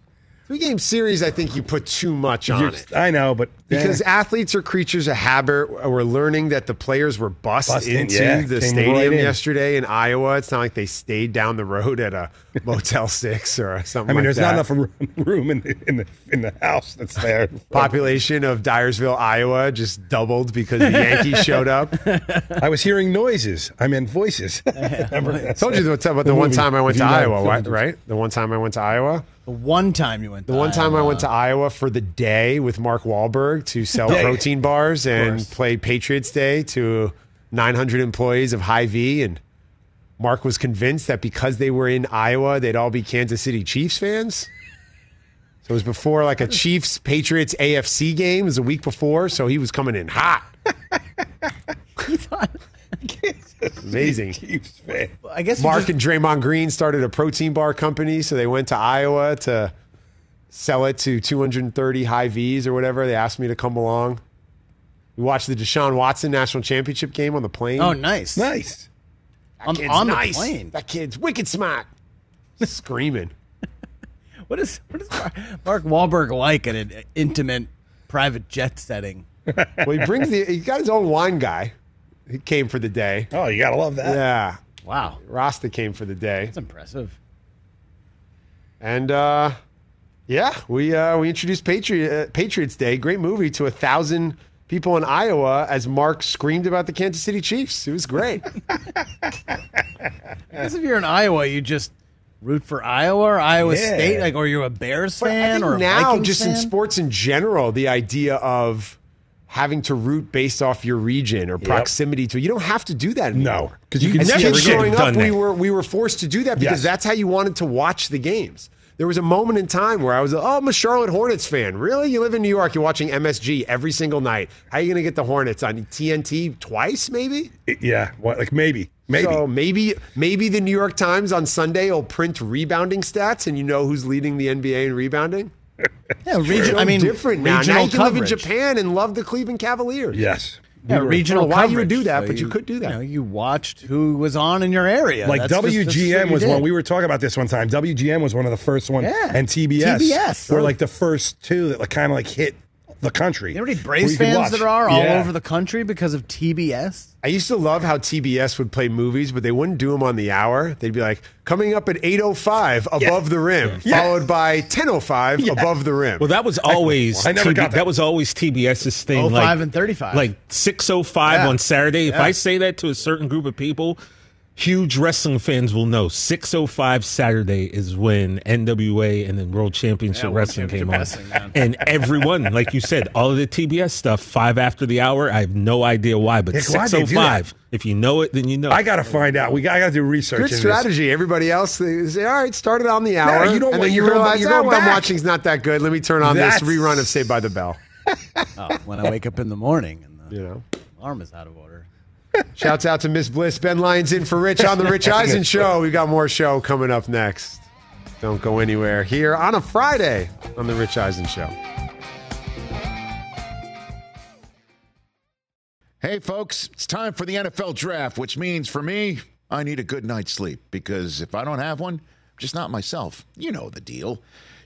Three game series, I think you put too much on You're- it. I know, but Because eh. athletes are creatures of habit. We're learning that the players were bussed Bussed in, into yeah. the Came stadium right in. yesterday in Iowa. It's not like they stayed down the road at a Motel Six or something. I mean, like there's that. not enough room- room in the, in the in the house that's there. Population of Dyersville, Iowa, just doubled because the Yankees showed up. I was hearing noises. I meant voices. I told you the, about the, one movie, time I went to Iowa, right? right? The one time I went to Iowa. The one time you went. The one time I went to Iowa for the day with Mark Wahlberg to sell Yeah. protein bars and play Patriots Day to 900 employees of Hy-Vee. And Mark was convinced that because they were in Iowa, they'd all be Kansas City Chiefs fans. So it was before like a Chiefs Patriots AFC game. It was a week before. So he was coming in hot. Amazing. Chiefs fan. I guess Mark just- and Draymond Green started a protein bar company, so they went to Iowa to sell it to 230 Hy-Vee's or whatever. They asked me to come along. We watched the Deshaun Watson national championship game on the plane. Oh, nice. Nice. That on- kid's on the plane. That kid's wicked smart. Screaming. What is what is Mark Wahlberg like at an intimate private jet setting? Well, he brings the. He got his own wine guy. He came for the day. Oh, you gotta love that. Yeah, Wow, Rasta came for the day. that's impressive. And uh, yeah, we uh, we introduced Patriot uh, Patriots Day, great movie, to a thousand people in Iowa as Mark screamed about the Kansas City Chiefs. It was great. I guess if you're in Iowa, you just root for Iowa or Iowa Yeah. State, like, or you're a Bears But I fan think or a now, Vikings just fan? in sports in general, the idea of having to root based off your region or proximity to. You don't have to do that anymore. No because you can and see kids everything growing up, done we were we were forced to do that because Yes. that's how you wanted to watch the games. There was a moment in time where I was, oh, I'm a Charlotte Hornets fan. Really? You live in New York, you're watching MSG every single night. How are you going to get the Hornets on TNT twice, maybe? Yeah, what, like maybe, maybe. So maybe maybe the New York Times on Sunday will print rebounding stats, and you know who's leading the NBA in rebounding. Yeah, It's region. so I mean, different now. Now regional you can live in. Japan and love the Cleveland Cavaliers. Yes. Yeah, You regional why you would do that, So but you, could do that. You, know, you watched who was on in your area. Like That's just- that's just was one. We were talking about this one time. WGN was one of the first ones, Yeah. and TBS, TBS. were like the first two that like kind of like hit the country. You know how many Braves fans watch. there are all Yeah. over the country because of TBS? I used to love how TBS would play movies, but they wouldn't do them on the hour. They'd be like, coming up at 8.05 above the rim, Yeah. followed by 10.05 above the rim. Well, that was always I never TB got that. was always TBS's thing. 05 like, and 35. Like 605 Yeah. on Saturday. If I say that to a certain group of people, huge wrestling fans will know 605 Saturday is when NWA and then World Championship Yeah, World Wrestling came on. Championship Wrestling, and everyone, like you said, all of the TBS stuff, five after the hour, I have no idea why, but Yeah, why'd they do 605, if you know it, then you know. I got to find out. We got, I got to do research. Good in this. strategy. Everybody else they say, all right, start it on the hour. you don't and want- then you you're going- realize, you're oh, going what I'm back." watching is not that good. Let me turn on That's- this rerun of Saved by the Bell. Oh, when I wake up in the morning and the You know. alarm is out of order. Shouts out to Miss Bliss. Ben Lyons in for Rich on the Rich Eisen Show. We've got more show coming up next. Don't go anywhere here on a Friday on the Rich Eisen Show. Hey, folks, it's time for the NFL draft, which means for me, I need a good night's sleep because if I don't have one, I'm just not myself. You know the deal.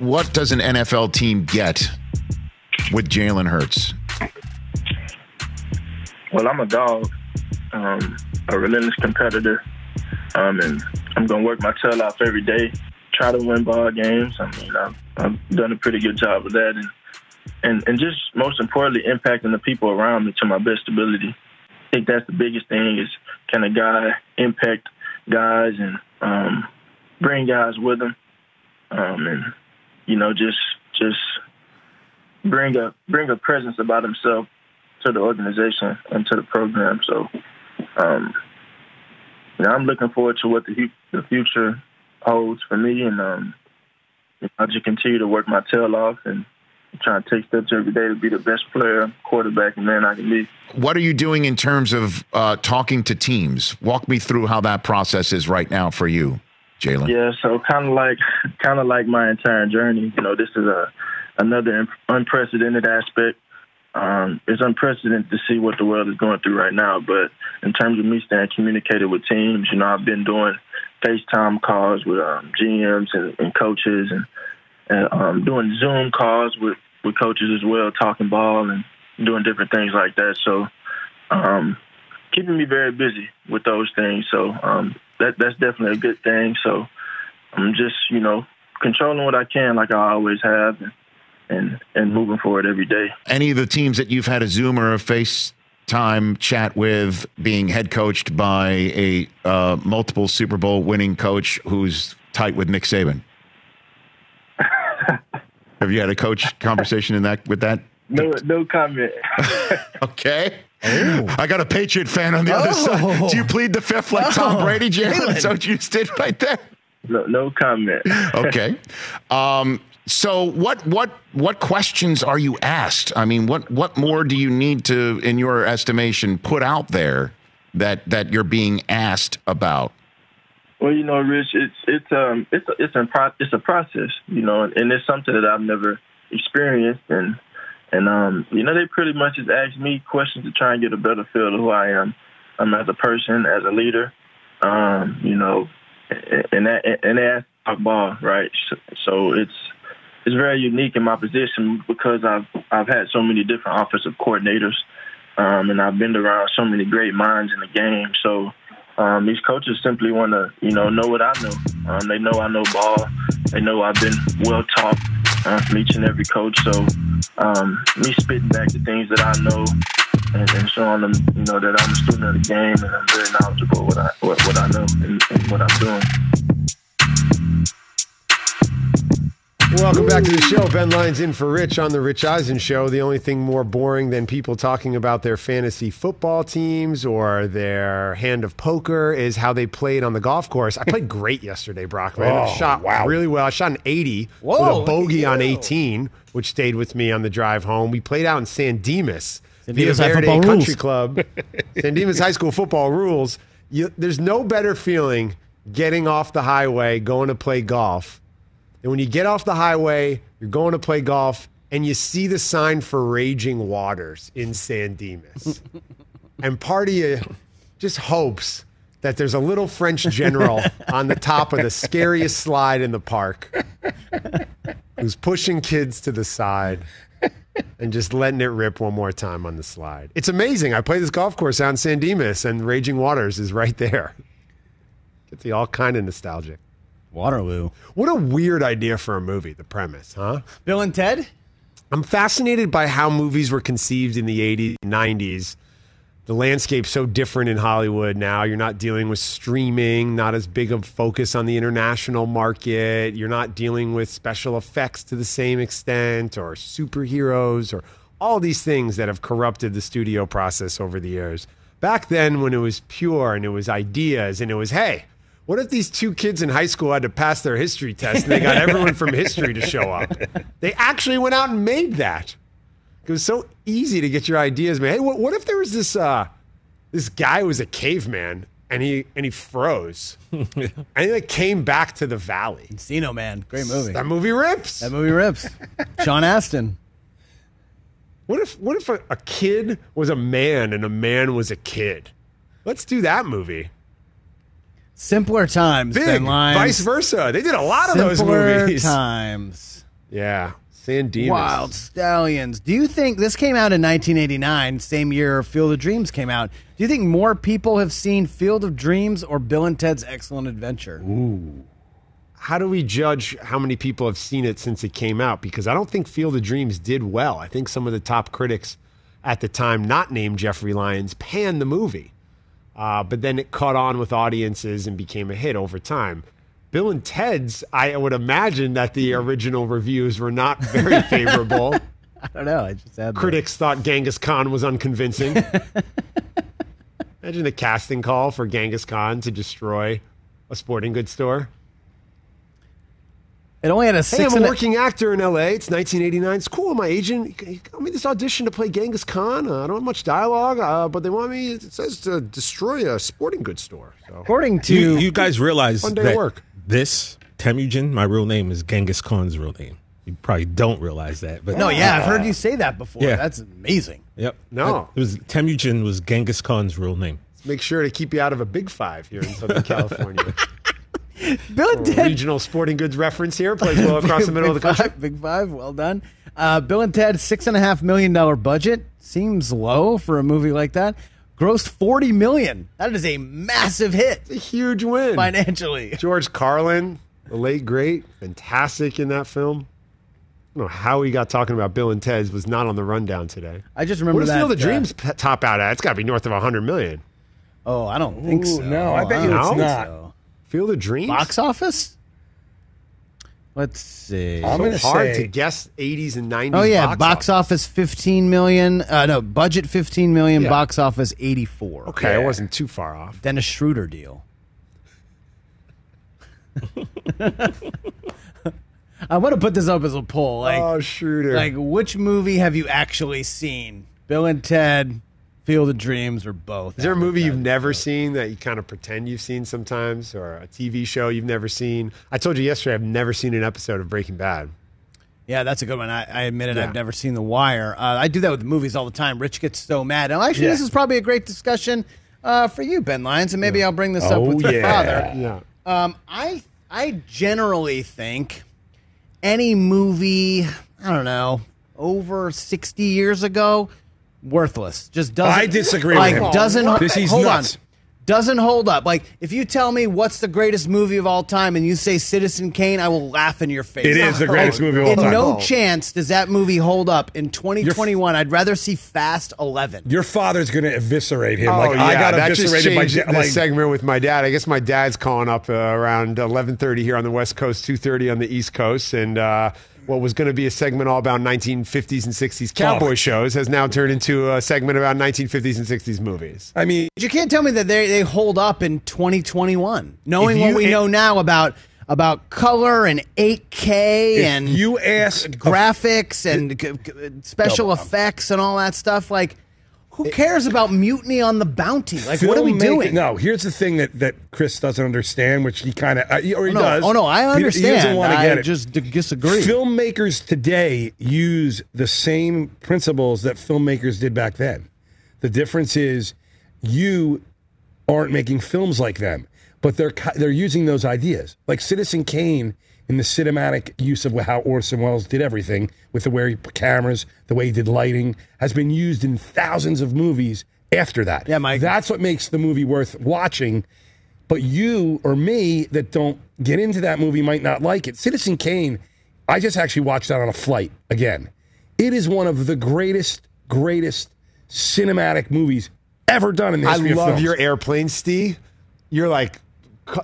What does an NFL team get with Jalen Hurts? Well, I'm a dog, um, a relentless competitor, um, and I'm gonna work my tail off every day, try to win ball games. I mean, I've, I've done a pretty good job of that, and and and just most importantly, impacting the people around me to my best ability. I think that's the biggest thing is can a guy impact guys and um, bring guys with him, um, and you know just just bring a bring a presence about himself to the organization and to the program. So, um, you know, I'm looking forward to what the, the future holds for me, and um, I'll just continue to work my tail off and try to take steps every day to be the best player, quarterback, and man I can be. What are you doing in terms of uh, talking to teams? Walk me through how that process is right now for you, Jalen. Yeah, so kind of like kind of like my entire journey. You know, this is a another unprecedented aspect. Um, it's unprecedented to see what the world is going through right now. But in terms of me staying communicated with teams, you know, I've been doing FaceTime calls with um, GMs and, and coaches, and, and um, doing Zoom calls with with coaches as well, talking ball and doing different things like that. So, um, keeping me very busy with those things. So um, that that's definitely a good thing. So I'm just you know controlling what I can, like I always have, and and, and moving forward every day. Any of the teams that you've had a Zoom or a FaceTime time chat with being head coached by a uh, multiple Super Bowl winning coach who's tight with Nick Saban? Have you had a coach conversation in that with that? No, no comment. Okay. I got a Patriot fan on the other Oh. side. Do you plead the fifth like Tom Oh, Brady, Jalen? Jalen. Is what you just did right there? No, no comment. okay. Um, so what what what questions are you asked? I mean, what what more do you need to, in your estimation, put out there that that you're being asked about? Well, you know, Rich, it's it's um it's a, it's a pro- it's a process, you know, and it's something that I've never experienced, and and um you know they pretty much just ask me questions to try and get a better feel of who I am, um as a person, as a leader, um you know, and that and they ask talk ball, right? So it's it's very unique in my position because I've I've had so many different offensive coordinators, um, and I've been around so many great minds in the game. So um, these coaches simply want to, you know, know what I know. Um, they know I know ball. They know I've been well taught uh, from each and every coach. So um, me spitting back the things that I know and, and showing them, you know, that I'm a student of the game and I'm very knowledgeable what I what, what I know and, and what I'm doing. Welcome back to the show. Ben Lyons in for Rich on the Rich Eisen Show. The only thing more boring than people talking about their fantasy football teams or their hand of poker is how they played on the golf course. I played great yesterday, Brockman. I Oh, shot wow. really well. I shot an 80 Whoa, with a look bogey on 18, which stayed with me on the drive home. We played out in San Dimas. San Via Dimas High Verde Country rules. Club. San Dimas High School football rules. You, there's no better feeling getting off the highway, going to play golf. And when you get off the highway, you're going to play golf, and you see the sign for Raging Waters in San Dimas. and part of you just hopes that there's a little French general on the top of the scariest slide in the park who's pushing kids to the side and just letting it rip one more time on the slide. It's amazing. I play this golf course out in San Dimas, and Raging Waters is right there. Gets you all kind of nostalgic. Waterloo. What a weird idea for a movie, the premise, huh? Bill and Ted? I'm fascinated by how movies were conceived in the 80s, 90s. The landscape's so different in Hollywood now. You're not dealing with streaming, not as big of focus on the international market. You're not dealing with special effects to the same extent or superheroes or all these things that have corrupted the studio process over the years. Back then, when it was pure and it was ideas and it was, hey, what if these two kids in high school had to pass their history test and they got everyone from history to show up? They actually went out and made that. It was so easy to get your ideas, man. Hey, what, what if there was this uh, this guy who was a caveman and he and he froze and he like came back to the valley? Encino Man, great movie. That movie rips. That movie rips. Sean Astin. What if what if a, a kid was a man and a man was a kid? Let's do that movie. Simpler times. Big, Ben Lyons. vice versa. They did a lot of those Simpler movies. times. Yeah, San Dimas. Wyld Stallyns. Do you think this came out in 1989, same year Field of Dreams came out? Do you think more people have seen Field of Dreams or Bill and Ted's Excellent Adventure? Ooh. How do we judge how many people have seen it since it came out? Because I don't think Field of Dreams did well. I think some of the top critics at the time, not named Jeffrey Lyons, panned the movie. Uh, but then it caught on with audiences and became a hit over time. Bill and Ted's, I would imagine that the original reviews were not very favorable. I don't know. I just had Critics thought Genghis Khan was unconvincing. Imagine the casting call for Genghis Khan to destroy a sporting goods store. It only had a Hey, I'm and a a- working actor in LA. It's 1989. It's cool. My agent he got me this audition to play Genghis Khan. Uh, I don't have much dialogue, uh, but they want me. It says to destroy a sporting goods store. So. According to you, you guys realize One day that work. this Temujin, my real name is Genghis Khan's real name. You probably don't realize that, but No, yeah, I've heard you say that before. Yeah. That's amazing. Yep. No. it was Temujin was Genghis Khan's real name. Let's Make sure to keep you out of a Big Five here in Southern California. Bill and Ted regional sporting goods reference here plays well across the middle of the country. Five, Big Five, well done. Uh, Bill and Ted, six and a half million dollar budget seems low for a movie like that. Grossed forty million. That is a massive hit. It's a huge win financially. George Carlin, the late great, fantastic in that film. I don't know how he got talking about Bill and Ted's was not on the rundown today. I just remember what does that, Field of uh, Dreams top out at? It's got to be north of hundred million. Oh, I don't think Ooh, so. no, I bet you don't it's not. so. Field of Dreams Box office? Let's see. I'm so hard say- to guess 80s and 90s. Oh yeah, box, box, office 15 million. Uh, no, budget 15 million. Yeah. Box office 84. Okay, I wasn't too far off. Dennis Schroeder deal. I'm gonna put this up as a poll. Like, oh, Schroeder. like which movie have you actually seen? Bill and Ted, Field of Dreams, or both? Is there a movie you've never seen that you kind of pretend you've seen sometimes, or a TV show you've never seen? I told you yesterday I've never seen an episode of Breaking Bad. Yeah, that's a good one. I, I it. Yeah. I've never seen The Wire. Uh, I do that with movies all the time. Rich gets so mad. And actually, Yeah. this is probably a great discussion uh, for you, Ben Lyons, and maybe I'll bring this up Oh, with your father. Yeah. Um, I I generally think any movie, I don't know, over sixty years ago, worthless. Just doesn't. I disagree with him. Doesn't This he's hold nuts. on. Doesn't hold up. Like if you tell me what's the greatest movie of all time and you say Citizen Kane, I will laugh in your face. It is the greatest movie of all time in time. no chance does that movie hold up in 2021. I'd rather see Fast 11. Your father's going to eviscerate him. Oh, like I got that just eviscerated by changed da- the like, segment with my dad. I guess my dad's calling up uh, around 11:30 here on the West Coast, 2:30 on the East Coast, and uh, what was going to be a segment all about 1950s and 60s cowboy Oh. shows has now turned into a segment about 1950s and 60s movies. I mean, you can't tell me that they they hold up in 2021, knowing If what you- we know now about about color and 8K and you ask graphics and g- g- special effects and all that stuff. Like, who cares about Mutiny on the Bounty? Like, what are we doing? No, here's the thing that, that Chris doesn't understand, which he kind of, uh, or he Oh, no. does. Oh no, I He, he doesn't want to get it. just d- disagree. Filmmakers today use the same principles that filmmakers did back then. The difference is you aren't making films like them, but they're they're using those ideas. Like Citizen Kane in the cinematic use of how Orson Welles did everything with the way he put cameras, the way he did lighting, has been used in thousands of movies after that. Yeah, Mike. That's what makes the movie worth watching. But you or me that don't get into that movie might not like it. Citizen Kane, I just actually watched that on a flight again. It is one of the greatest, greatest cinematic movies ever done in the I history of love your airplane, Steve. You're like,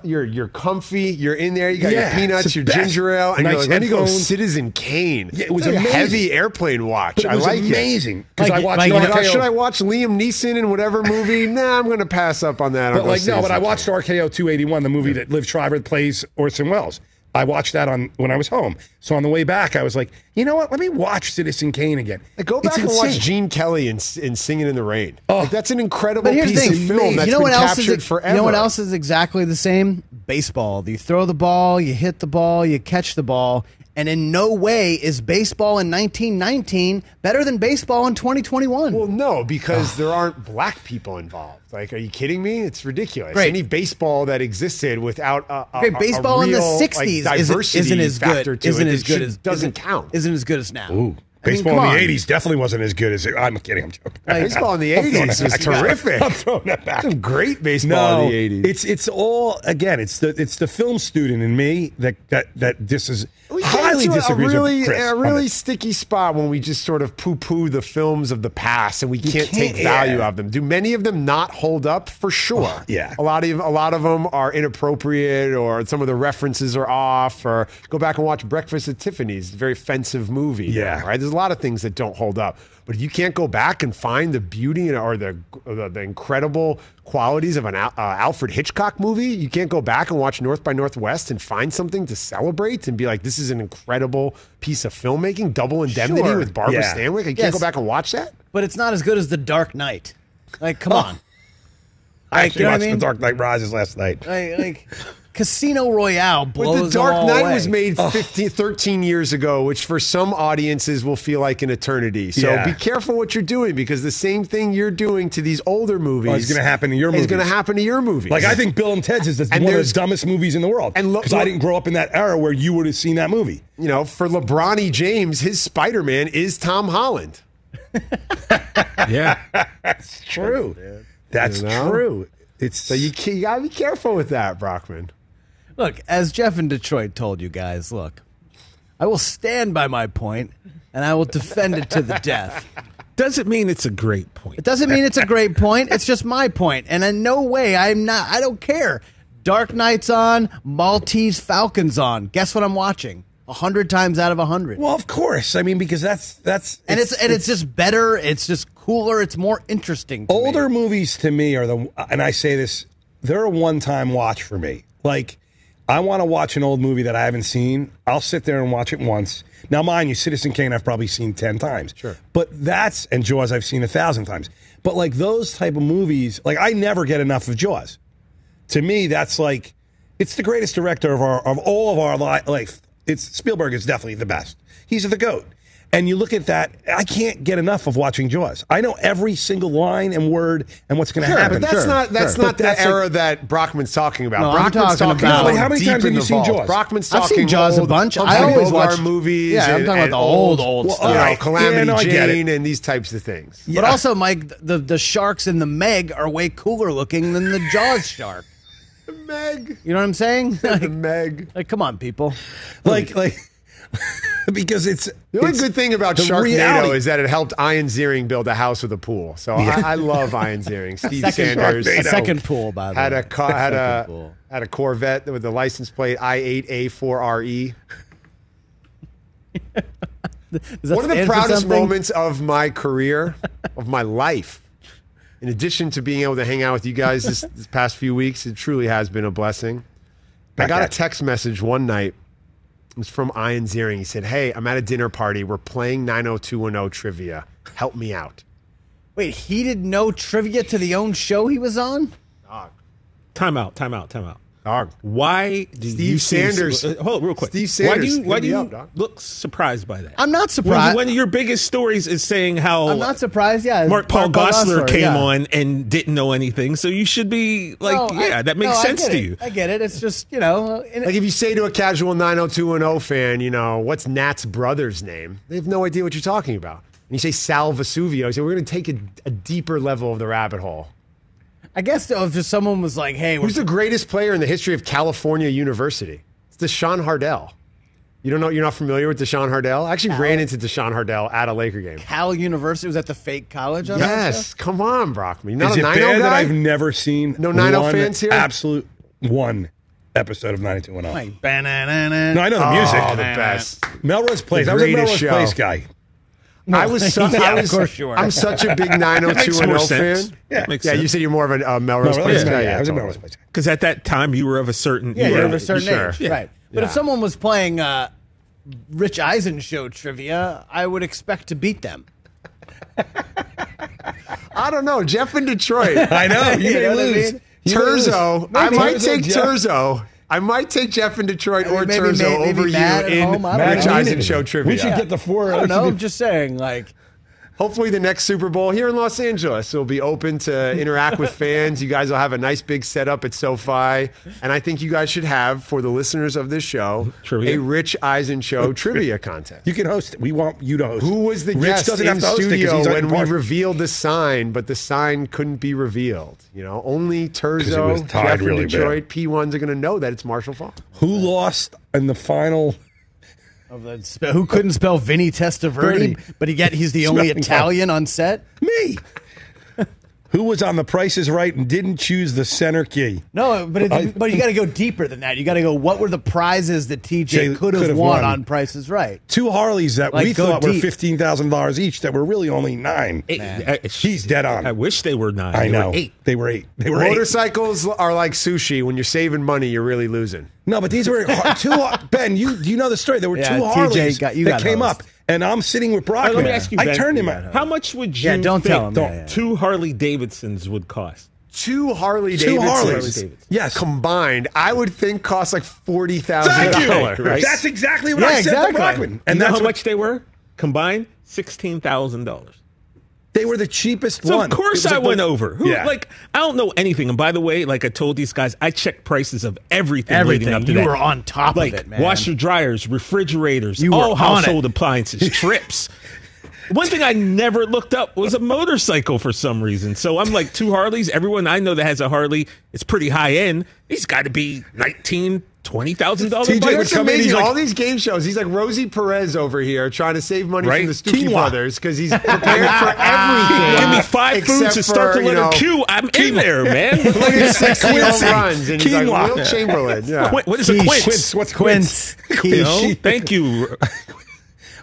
you're you're comfy. You're in there. You got Yeah, your peanuts, your best. ginger ale, and Nice you're like, let me go. Citizen Kane. Yeah, it was like a amazing. heavy airplane watch. I like amazing, it. 'cause I watched like, it on like, RKO. should I watch Liam Neeson in whatever movie? nah, I'm going to pass up on that. I'll But like no, but I watched RKO 281, the movie that Liev Schreiber plays Orson Welles. I watched that on when I was home. So on the way back, I was like, you know what? Let me watch Citizen Kane again. Like, go back It's and watch. Gene Kelly and, and Singing in the Rain. Oh. Like, that's an incredible But here's the piece thing, of film that's you know been what else captured is forever. you know what else is exactly the same? Baseball. You throw the ball, you hit the ball, you catch the ball, and in no way is baseball in 1919 better than baseball in 2021. Well, no, because there aren't black people involved. Like, are you kidding me? It's ridiculous. Great. Any baseball that existed without a, a, Okay, a- a baseball in the real, 60s like, isn't, diversity isn't as factor good. Isn't it, as it good should- as doesn't count. Isn't as good as now. Ooh. I mean, Baseball in the on. 80s definitely wasn't as good as it. I'm kidding. I'm joking. Baseball in the 80s it was terrific. I'm throwing that back. Some great baseball no, in the 80s. It's it's all again. It's the it's the film student in me that that that this is We highly disagrees a really, with Chris. a really sticky spot when we just sort of poo-poo the films of the past and we can't, can't- take value yeah. of them. Do many of them not hold up? For sure. Oh, yeah. A lot of a lot of them are inappropriate, or some of the references are off. Or go back and watch Breakfast at Tiffany's, very offensive movie. Yeah. Right. There's a lot of things that don't hold up. But if you can't go back and find the beauty and- or the the, the incredible qualities of an Al- uh, Alfred Hitchcock movie, you can't go back and watch North by Northwest and find something to celebrate and be like, "This is an incredible piece of filmmaking." Double Indemnity Sure. with Barbara Yeah. Stanwyck. You Yes. can't go back and watch that. But it's not as good as The Dark Knight. Like, come Oh. on. I actually you know what I watched mean? The Dark Knight Rises last night. Like, like Casino Royale blows But The Dark all Knight away. was made 15, 13 years ago, which for some audiences will feel like an eternity. So Yeah. be careful what you're doing because the same thing you're doing to these older movies Oh, it's gonna happen to your Is going to happen to your movies. Like I think Bill and Ted's is the, And one of the dumbest movies in the world. And look- because I didn't grow up in that era where you would have seen that movie. you know, for LeBron James, his Spider Man is Tom Holland. Yeah. That's true. That's You know? true. It's So you, you got to be careful with that, Brockman. Look, as Jeff in Detroit told you guys, look, I will stand by my point, and I will defend it to the death. Doesn't mean it's a great point. It doesn't mean it's a great point. It's just my point. and in no way I'm not. I don't care. Dark Knight's on, Maltese Falcons on. Guess what I'm watching? A hundred times out of a hundred. Well, of course. I mean, because that's that's and it's, and it's, just better. It's just cooler. It's more interesting. to me. older movies to me are the and I say this they're a one time watch for me. Like I want to watch an old movie that I haven't seen. I'll sit there and watch it once. Now, mind you, Citizen Kane I've probably seen ten times. Sure, but that's and Jaws I've seen a thousand times. But like those type of movies, like I never get enough of Jaws. To me, that's like it's the greatest director of our of all of our li- life. It's Spielberg is definitely the best. He's the goat. And you look at that, I can't get enough of watching Jaws. I know every single line and word and what's going to Sure, happen. but that's not that's But not the that's like- era that Brockman's talking about. No, I'm Brockman's talking about- going Like, how many times have you seen. Jaws? Brockman's talking I've seen Jaws a bunch. I always watch movies. Yeah, I'm and- talking about the old, old you stuff. know, Calamity Yeah, no, I get it. Jane and these types of things. But also, Mike, the the sharks in the Meg are way cooler looking than the Jaws shark. Meg. You know what I'm saying? Like, the Meg. like, come on, people. like like because it's The only it's good thing about Sharknado reality. is that it helped Ian Ziering build a house with a pool. So I, I love Ian Ziering. Steve Second- Sanders a second pool, by the had way. a car, had a pool. had a Corvette with the license plate I8A4RE. One of the proudest moments of my career, of my life. In addition to being able to hang out with you guys this, this past few weeks, it truly has been a blessing. I got a text message one night. It was from Ian Ziering. He said, Hey, I'm at a dinner party. We're playing 90210 trivia. Help me out. Wait, he didn't know trivia to the own show he was on? Time out, time out, time out. Dog. Why do Steve you seem- Sanders. uh, hold on, real quick. Steve Why Sanders do you, why do you up, look surprised by that? I'm not surprised. one of your biggest stories is saying how I'm not surprised. Yeah, Mark Paul Gosselaar came yeah. on and didn't know anything, so you should be like, No, I- yeah, that makes no, sense to it. you. I get it. It's just you know, Like if you say to a casual 90210 fan, you know, what's Nat's brother's name? They have no idea what you're talking about. And you say Sal Vesuvio, you say, we're going to take a, a deeper level of the rabbit hole. I guess if just someone was like, "Hey, Who's the greatest player in the history of California University? It's Deshaun Hardell. You don't know, you're not familiar with Deshaun Hardell? I actually ran into Deshaun Hardell at a Laker game. Cal University was at the fake college." on that Yes, come on, Brockman. Not Is a it 90 bad that? I've never seen No 90 one fans here? Absolute one episode of 90210. Like. No, I know the oh, music. Oh, the best. Melrose Place. The I was a Melrose show. Place guy. I was such, Yeah, I of was, course you are. I'm such a big That makes 90210 more fan. Yeah. Makes yeah, you said you're more of a uh, Melrose Melrose Place guy. yeah, I was a. Melrose Place guy. Because at that time you were of a certain Yeah, you were- of a certain sure. age, Yeah. right? But if someone was playing uh, Rich Eisen show trivia, I would expect to beat them. I don't know. Jeff in Detroit. I know. You, You know what I lose. mean? Lose. Turzo. I might take Jeff. Turzo. I might take Jeff in Detroit or Maybe- Turzo maybe- maybe over Matt you at in home, I don't Rich. Eisen show trivia. We should get the four. I don't know. I'm just saying, like, Hopefully, the next Super Bowl here in Los Angeles will be open to interact with fans. You guys will have a nice big setup at SoFi, and I think you guys should have for the listeners of this show Trivia? a Rich Eisen show trivia contest. You can host it. We want you to host. Who was the Rich guest doesn't in have to host it 'cause studio when we revealed the sign, but the sign couldn't be revealed? You know, only it Turzo, was tied Jeff really bad. Detroit, P1s are going to know that it's Marshall Faulk. Who lost in the final? Of the, who couldn't spell Vinny Testaverde, Verdi. but yet he's the only Spelling Italian on set? Me. Who was on the prices right and didn't choose the center key? No, but it, I- but you got to go deeper than that. You got to go. What were the prizes that TJ could could have have won won. on Prices Right? Two Harleys that Like, we go thought were fifteen thousand dollars each that were really only nine. I- I- He's dead on. I wish they were nine. I They were know. eight. They were eight. They were eight. Motorcycles are like sushi. When you're saving money, you're really losing. No, but these were har- two. Ben, you you know the story? There were Yeah, two TJ Harleys got- you that got came hosed. up, and I'm sitting with All right, Brockman. let me ask you. I Ben, turned him. How much would you Yeah, don't think tell him. Yeah, yeah. two Harley Davidsons would cost? Two Harley Two Davidsons Harleys. Yes. combined, I would think cost like forty thousand dollars. Right? That's exactly what Yeah, I said exactly. to Brockman. And And you know that's how what, much they were combined? Sixteen thousand dollars. They were the cheapest So one. of course It I like went the- over. Who, Yeah. Like I don't know anything. And by the way, like I told these guys, I checked prices of everything, Everything. leading up to You that. were on top of like it, man. washer dryers, refrigerators, You were all household it. appliances, trips. One thing I never looked up was a motorcycle for some reason. So I'm like two Harleys. Everyone I know that has a Harley, it's pretty high end. He's got to be 19, twenty thousand dollars. TJ would come in, amazing. he's like- All these game shows. He's like Rosie Perez over here trying to save money Right? from the Stookie Quinoa. brothers because he's prepared for everything. Give me five foods to start for, the you letter know, Q. I'm in there, man. Look at 60 home runs, and he's like Will Chamberlain. Yeah. Qu- what is a quince? Quince. What's Quince. quince? You know? Thank you.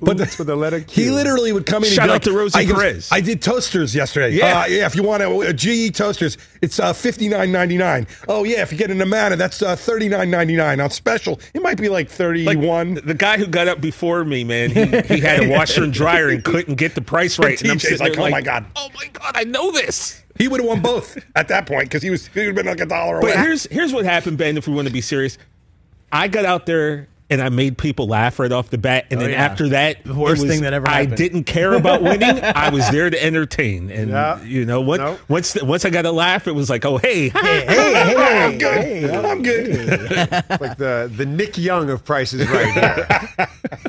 But That's with the letter Q. He literally would come in. Shout and out to like, Rosie I, Perez. I did toasters yesterday. Yeah. uh, yeah. If you want a, a GE toasters, it's uh, fifty nine ninety nine. Oh yeah, if you get an Amana, that's uh, thirty nine ninety nine. On special, it might be like thirty Like the guy who got up before me, man, he, he had a washer and dryer and couldn't get the price right. And I'm TJ's sitting like, oh my god, oh my god, I know this. he would have won both at that point because he was he would have been like a dollar But here's here's what happened, Ben. If we want to be serious, I got out there and I made people laugh right off the bat, and Oh, then yeah. after that, The worst was- thing that ever happened. I didn't care about winning. I was there to entertain, and Yeah. you know what? Nope. Once once I got a laugh, it was like, oh hey, Hey, hey, hey, I'm good. hey. I'm good. like the the Nick Young of prices right here.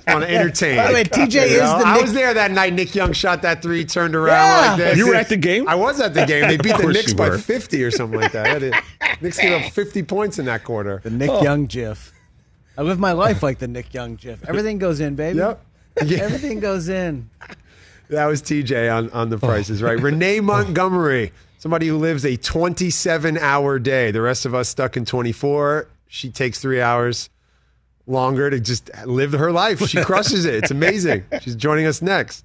want to entertain. By the way, TJ You is know, the I Nick- was there that night. Nick Young shot that three, turned around Yeah. like this. You were at the game? I was at the game. They beat the Knicks by were. 50 or something like that. That is- Knicks gave up 50 points in that quarter. The Nick oh. Young GIF. I live my life like the Nick Young GIF. Everything goes in, baby. Yep. Yeah. Everything goes in. That was TJ on, on the prices, right? Renee Montgomery, somebody who lives a 27 hour day. The rest of us stuck in 24. She takes three hours longer to just live her life. She crushes it. It's amazing. She's joining us next.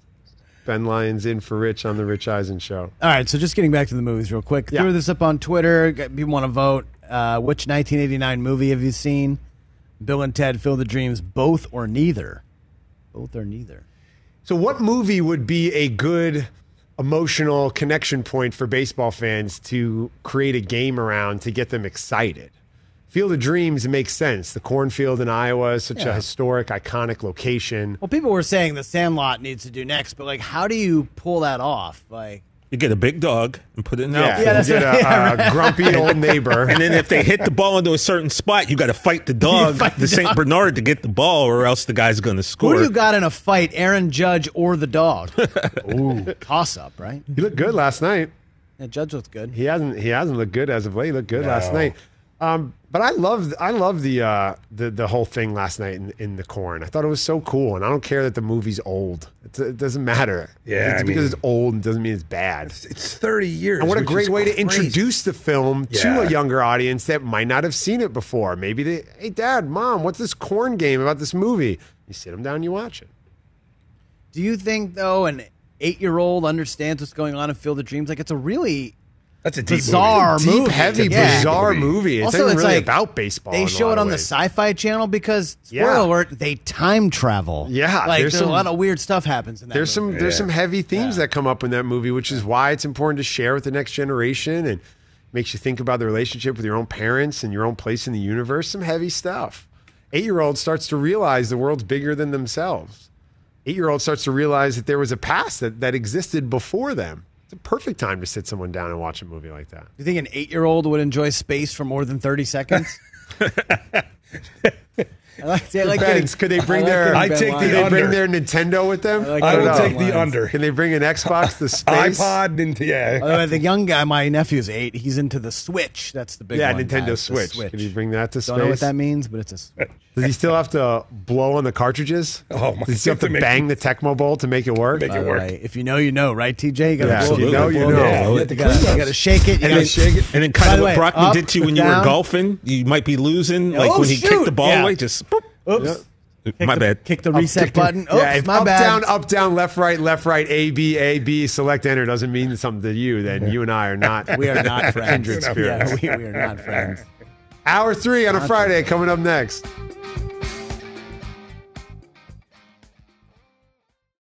Ben Lyons in for Rich on the Rich Eisen Show. All right, so just getting back to the movies real quick. Yeah. Threw this up on Twitter. People want to vote. Uh, which 1989 movie have you seen? Bill and Ted Fill the Dreams, both or neither? Both or neither. So, what movie would be a good emotional connection point for baseball fans to create a game around to get them excited? Field of Dreams makes sense. The cornfield in Iowa is such a historic, iconic location. Well, people were saying the Sandlot needs to do next, but like, how do you pull that off? Like, you get a big dog and put it in the Yeah, outfield. Yeah, that's get a, yeah, a grumpy old neighbor. And then if they hit the ball into a certain spot, you got to fight the dog, fight the, the Saint. Bernard, to get the ball, or else the guy's going to score. who do you got in a fight, Aaron Judge or the dog? Ooh, toss up, right? he looked good last night. Yeah, Judge looked good. He hasn't. He hasn't looked good as of late. He looked good last night. Um, but I love. I love the uh, the the whole thing last night in, in the corn. I thought it was so cool, and I don't care that the movie's old. It's, it doesn't matter. Yeah, it's I because mean- it's old and doesn't mean it's bad. It's thirty years. And what a great is way to introduce the film to a younger audience that might not have seen it before. Maybe they, hey, Dad, Mom, what's this corn game about this movie? You sit them down, you watch it. Do you think though an eight-year-old understands what's going on in Field of Dreams? Like, it's a really That's a deep bizarre Deep, movie. heavy, Yeah. bizarre movie. It's Also, not it's really like about baseball. They show it of on the. Sci-Fi Channel because spoiler Yeah. alert, they time travel. Yeah, like there's there's, some- a lot of weird stuff happens in that. There's movie. some there's some heavy themes that come up in that movie, which is why it's important to share with the next generation and makes you think about the relationship with your own parents and your own place in the universe. Some heavy stuff. Eight year old starts to realize the world's bigger than themselves. Eight year old starts to realize that there was a past that, that existed before them. It's a perfect time to sit someone down and watch a movie like that. Do you think an eight-year-old would enjoy space for more than thirty seconds? I like, see, I like Depends. getting- Could they bring I like their? getting I Ben take the Lyons. Could they bring their Nintendo with them? like I getting will Ben take the Lyons. under. Can they bring an Xbox to space? iPod into yeah. By the young guy, my nephew's eight. He's into the Switch. That's the big yeah, one. Nintendo guys, the Switch. Can you bring that to space? Don't know what that means, but it's a Switch. Does he still have to blow on the cartridges? Oh, my Does he still have to to make- bang the Tecmo Bowl to make it work? Make By it the work. way, if you know, you know, right, TJ? You gotta Yeah, blow- you know, you blow- know. yeah, Yeah, You gotta, you gotta shake it. You and gotta then, shake it. and then By kind of the what way, Brockman up, did to you when you were golfing. You might be losing, like Oh, when he shoot. kicked the ball Yeah. away. Just boop. Oops. my the, bad. Kick the reset button. Oops, yeah, if my up, bad. down, up, down, left, right, left, right, A, B, A, B, select enter doesn't mean something to you, then you and I are not. We are not friends. Kindred spirits. Yeah, we, we are not friends. Hour three on a Friday coming up next.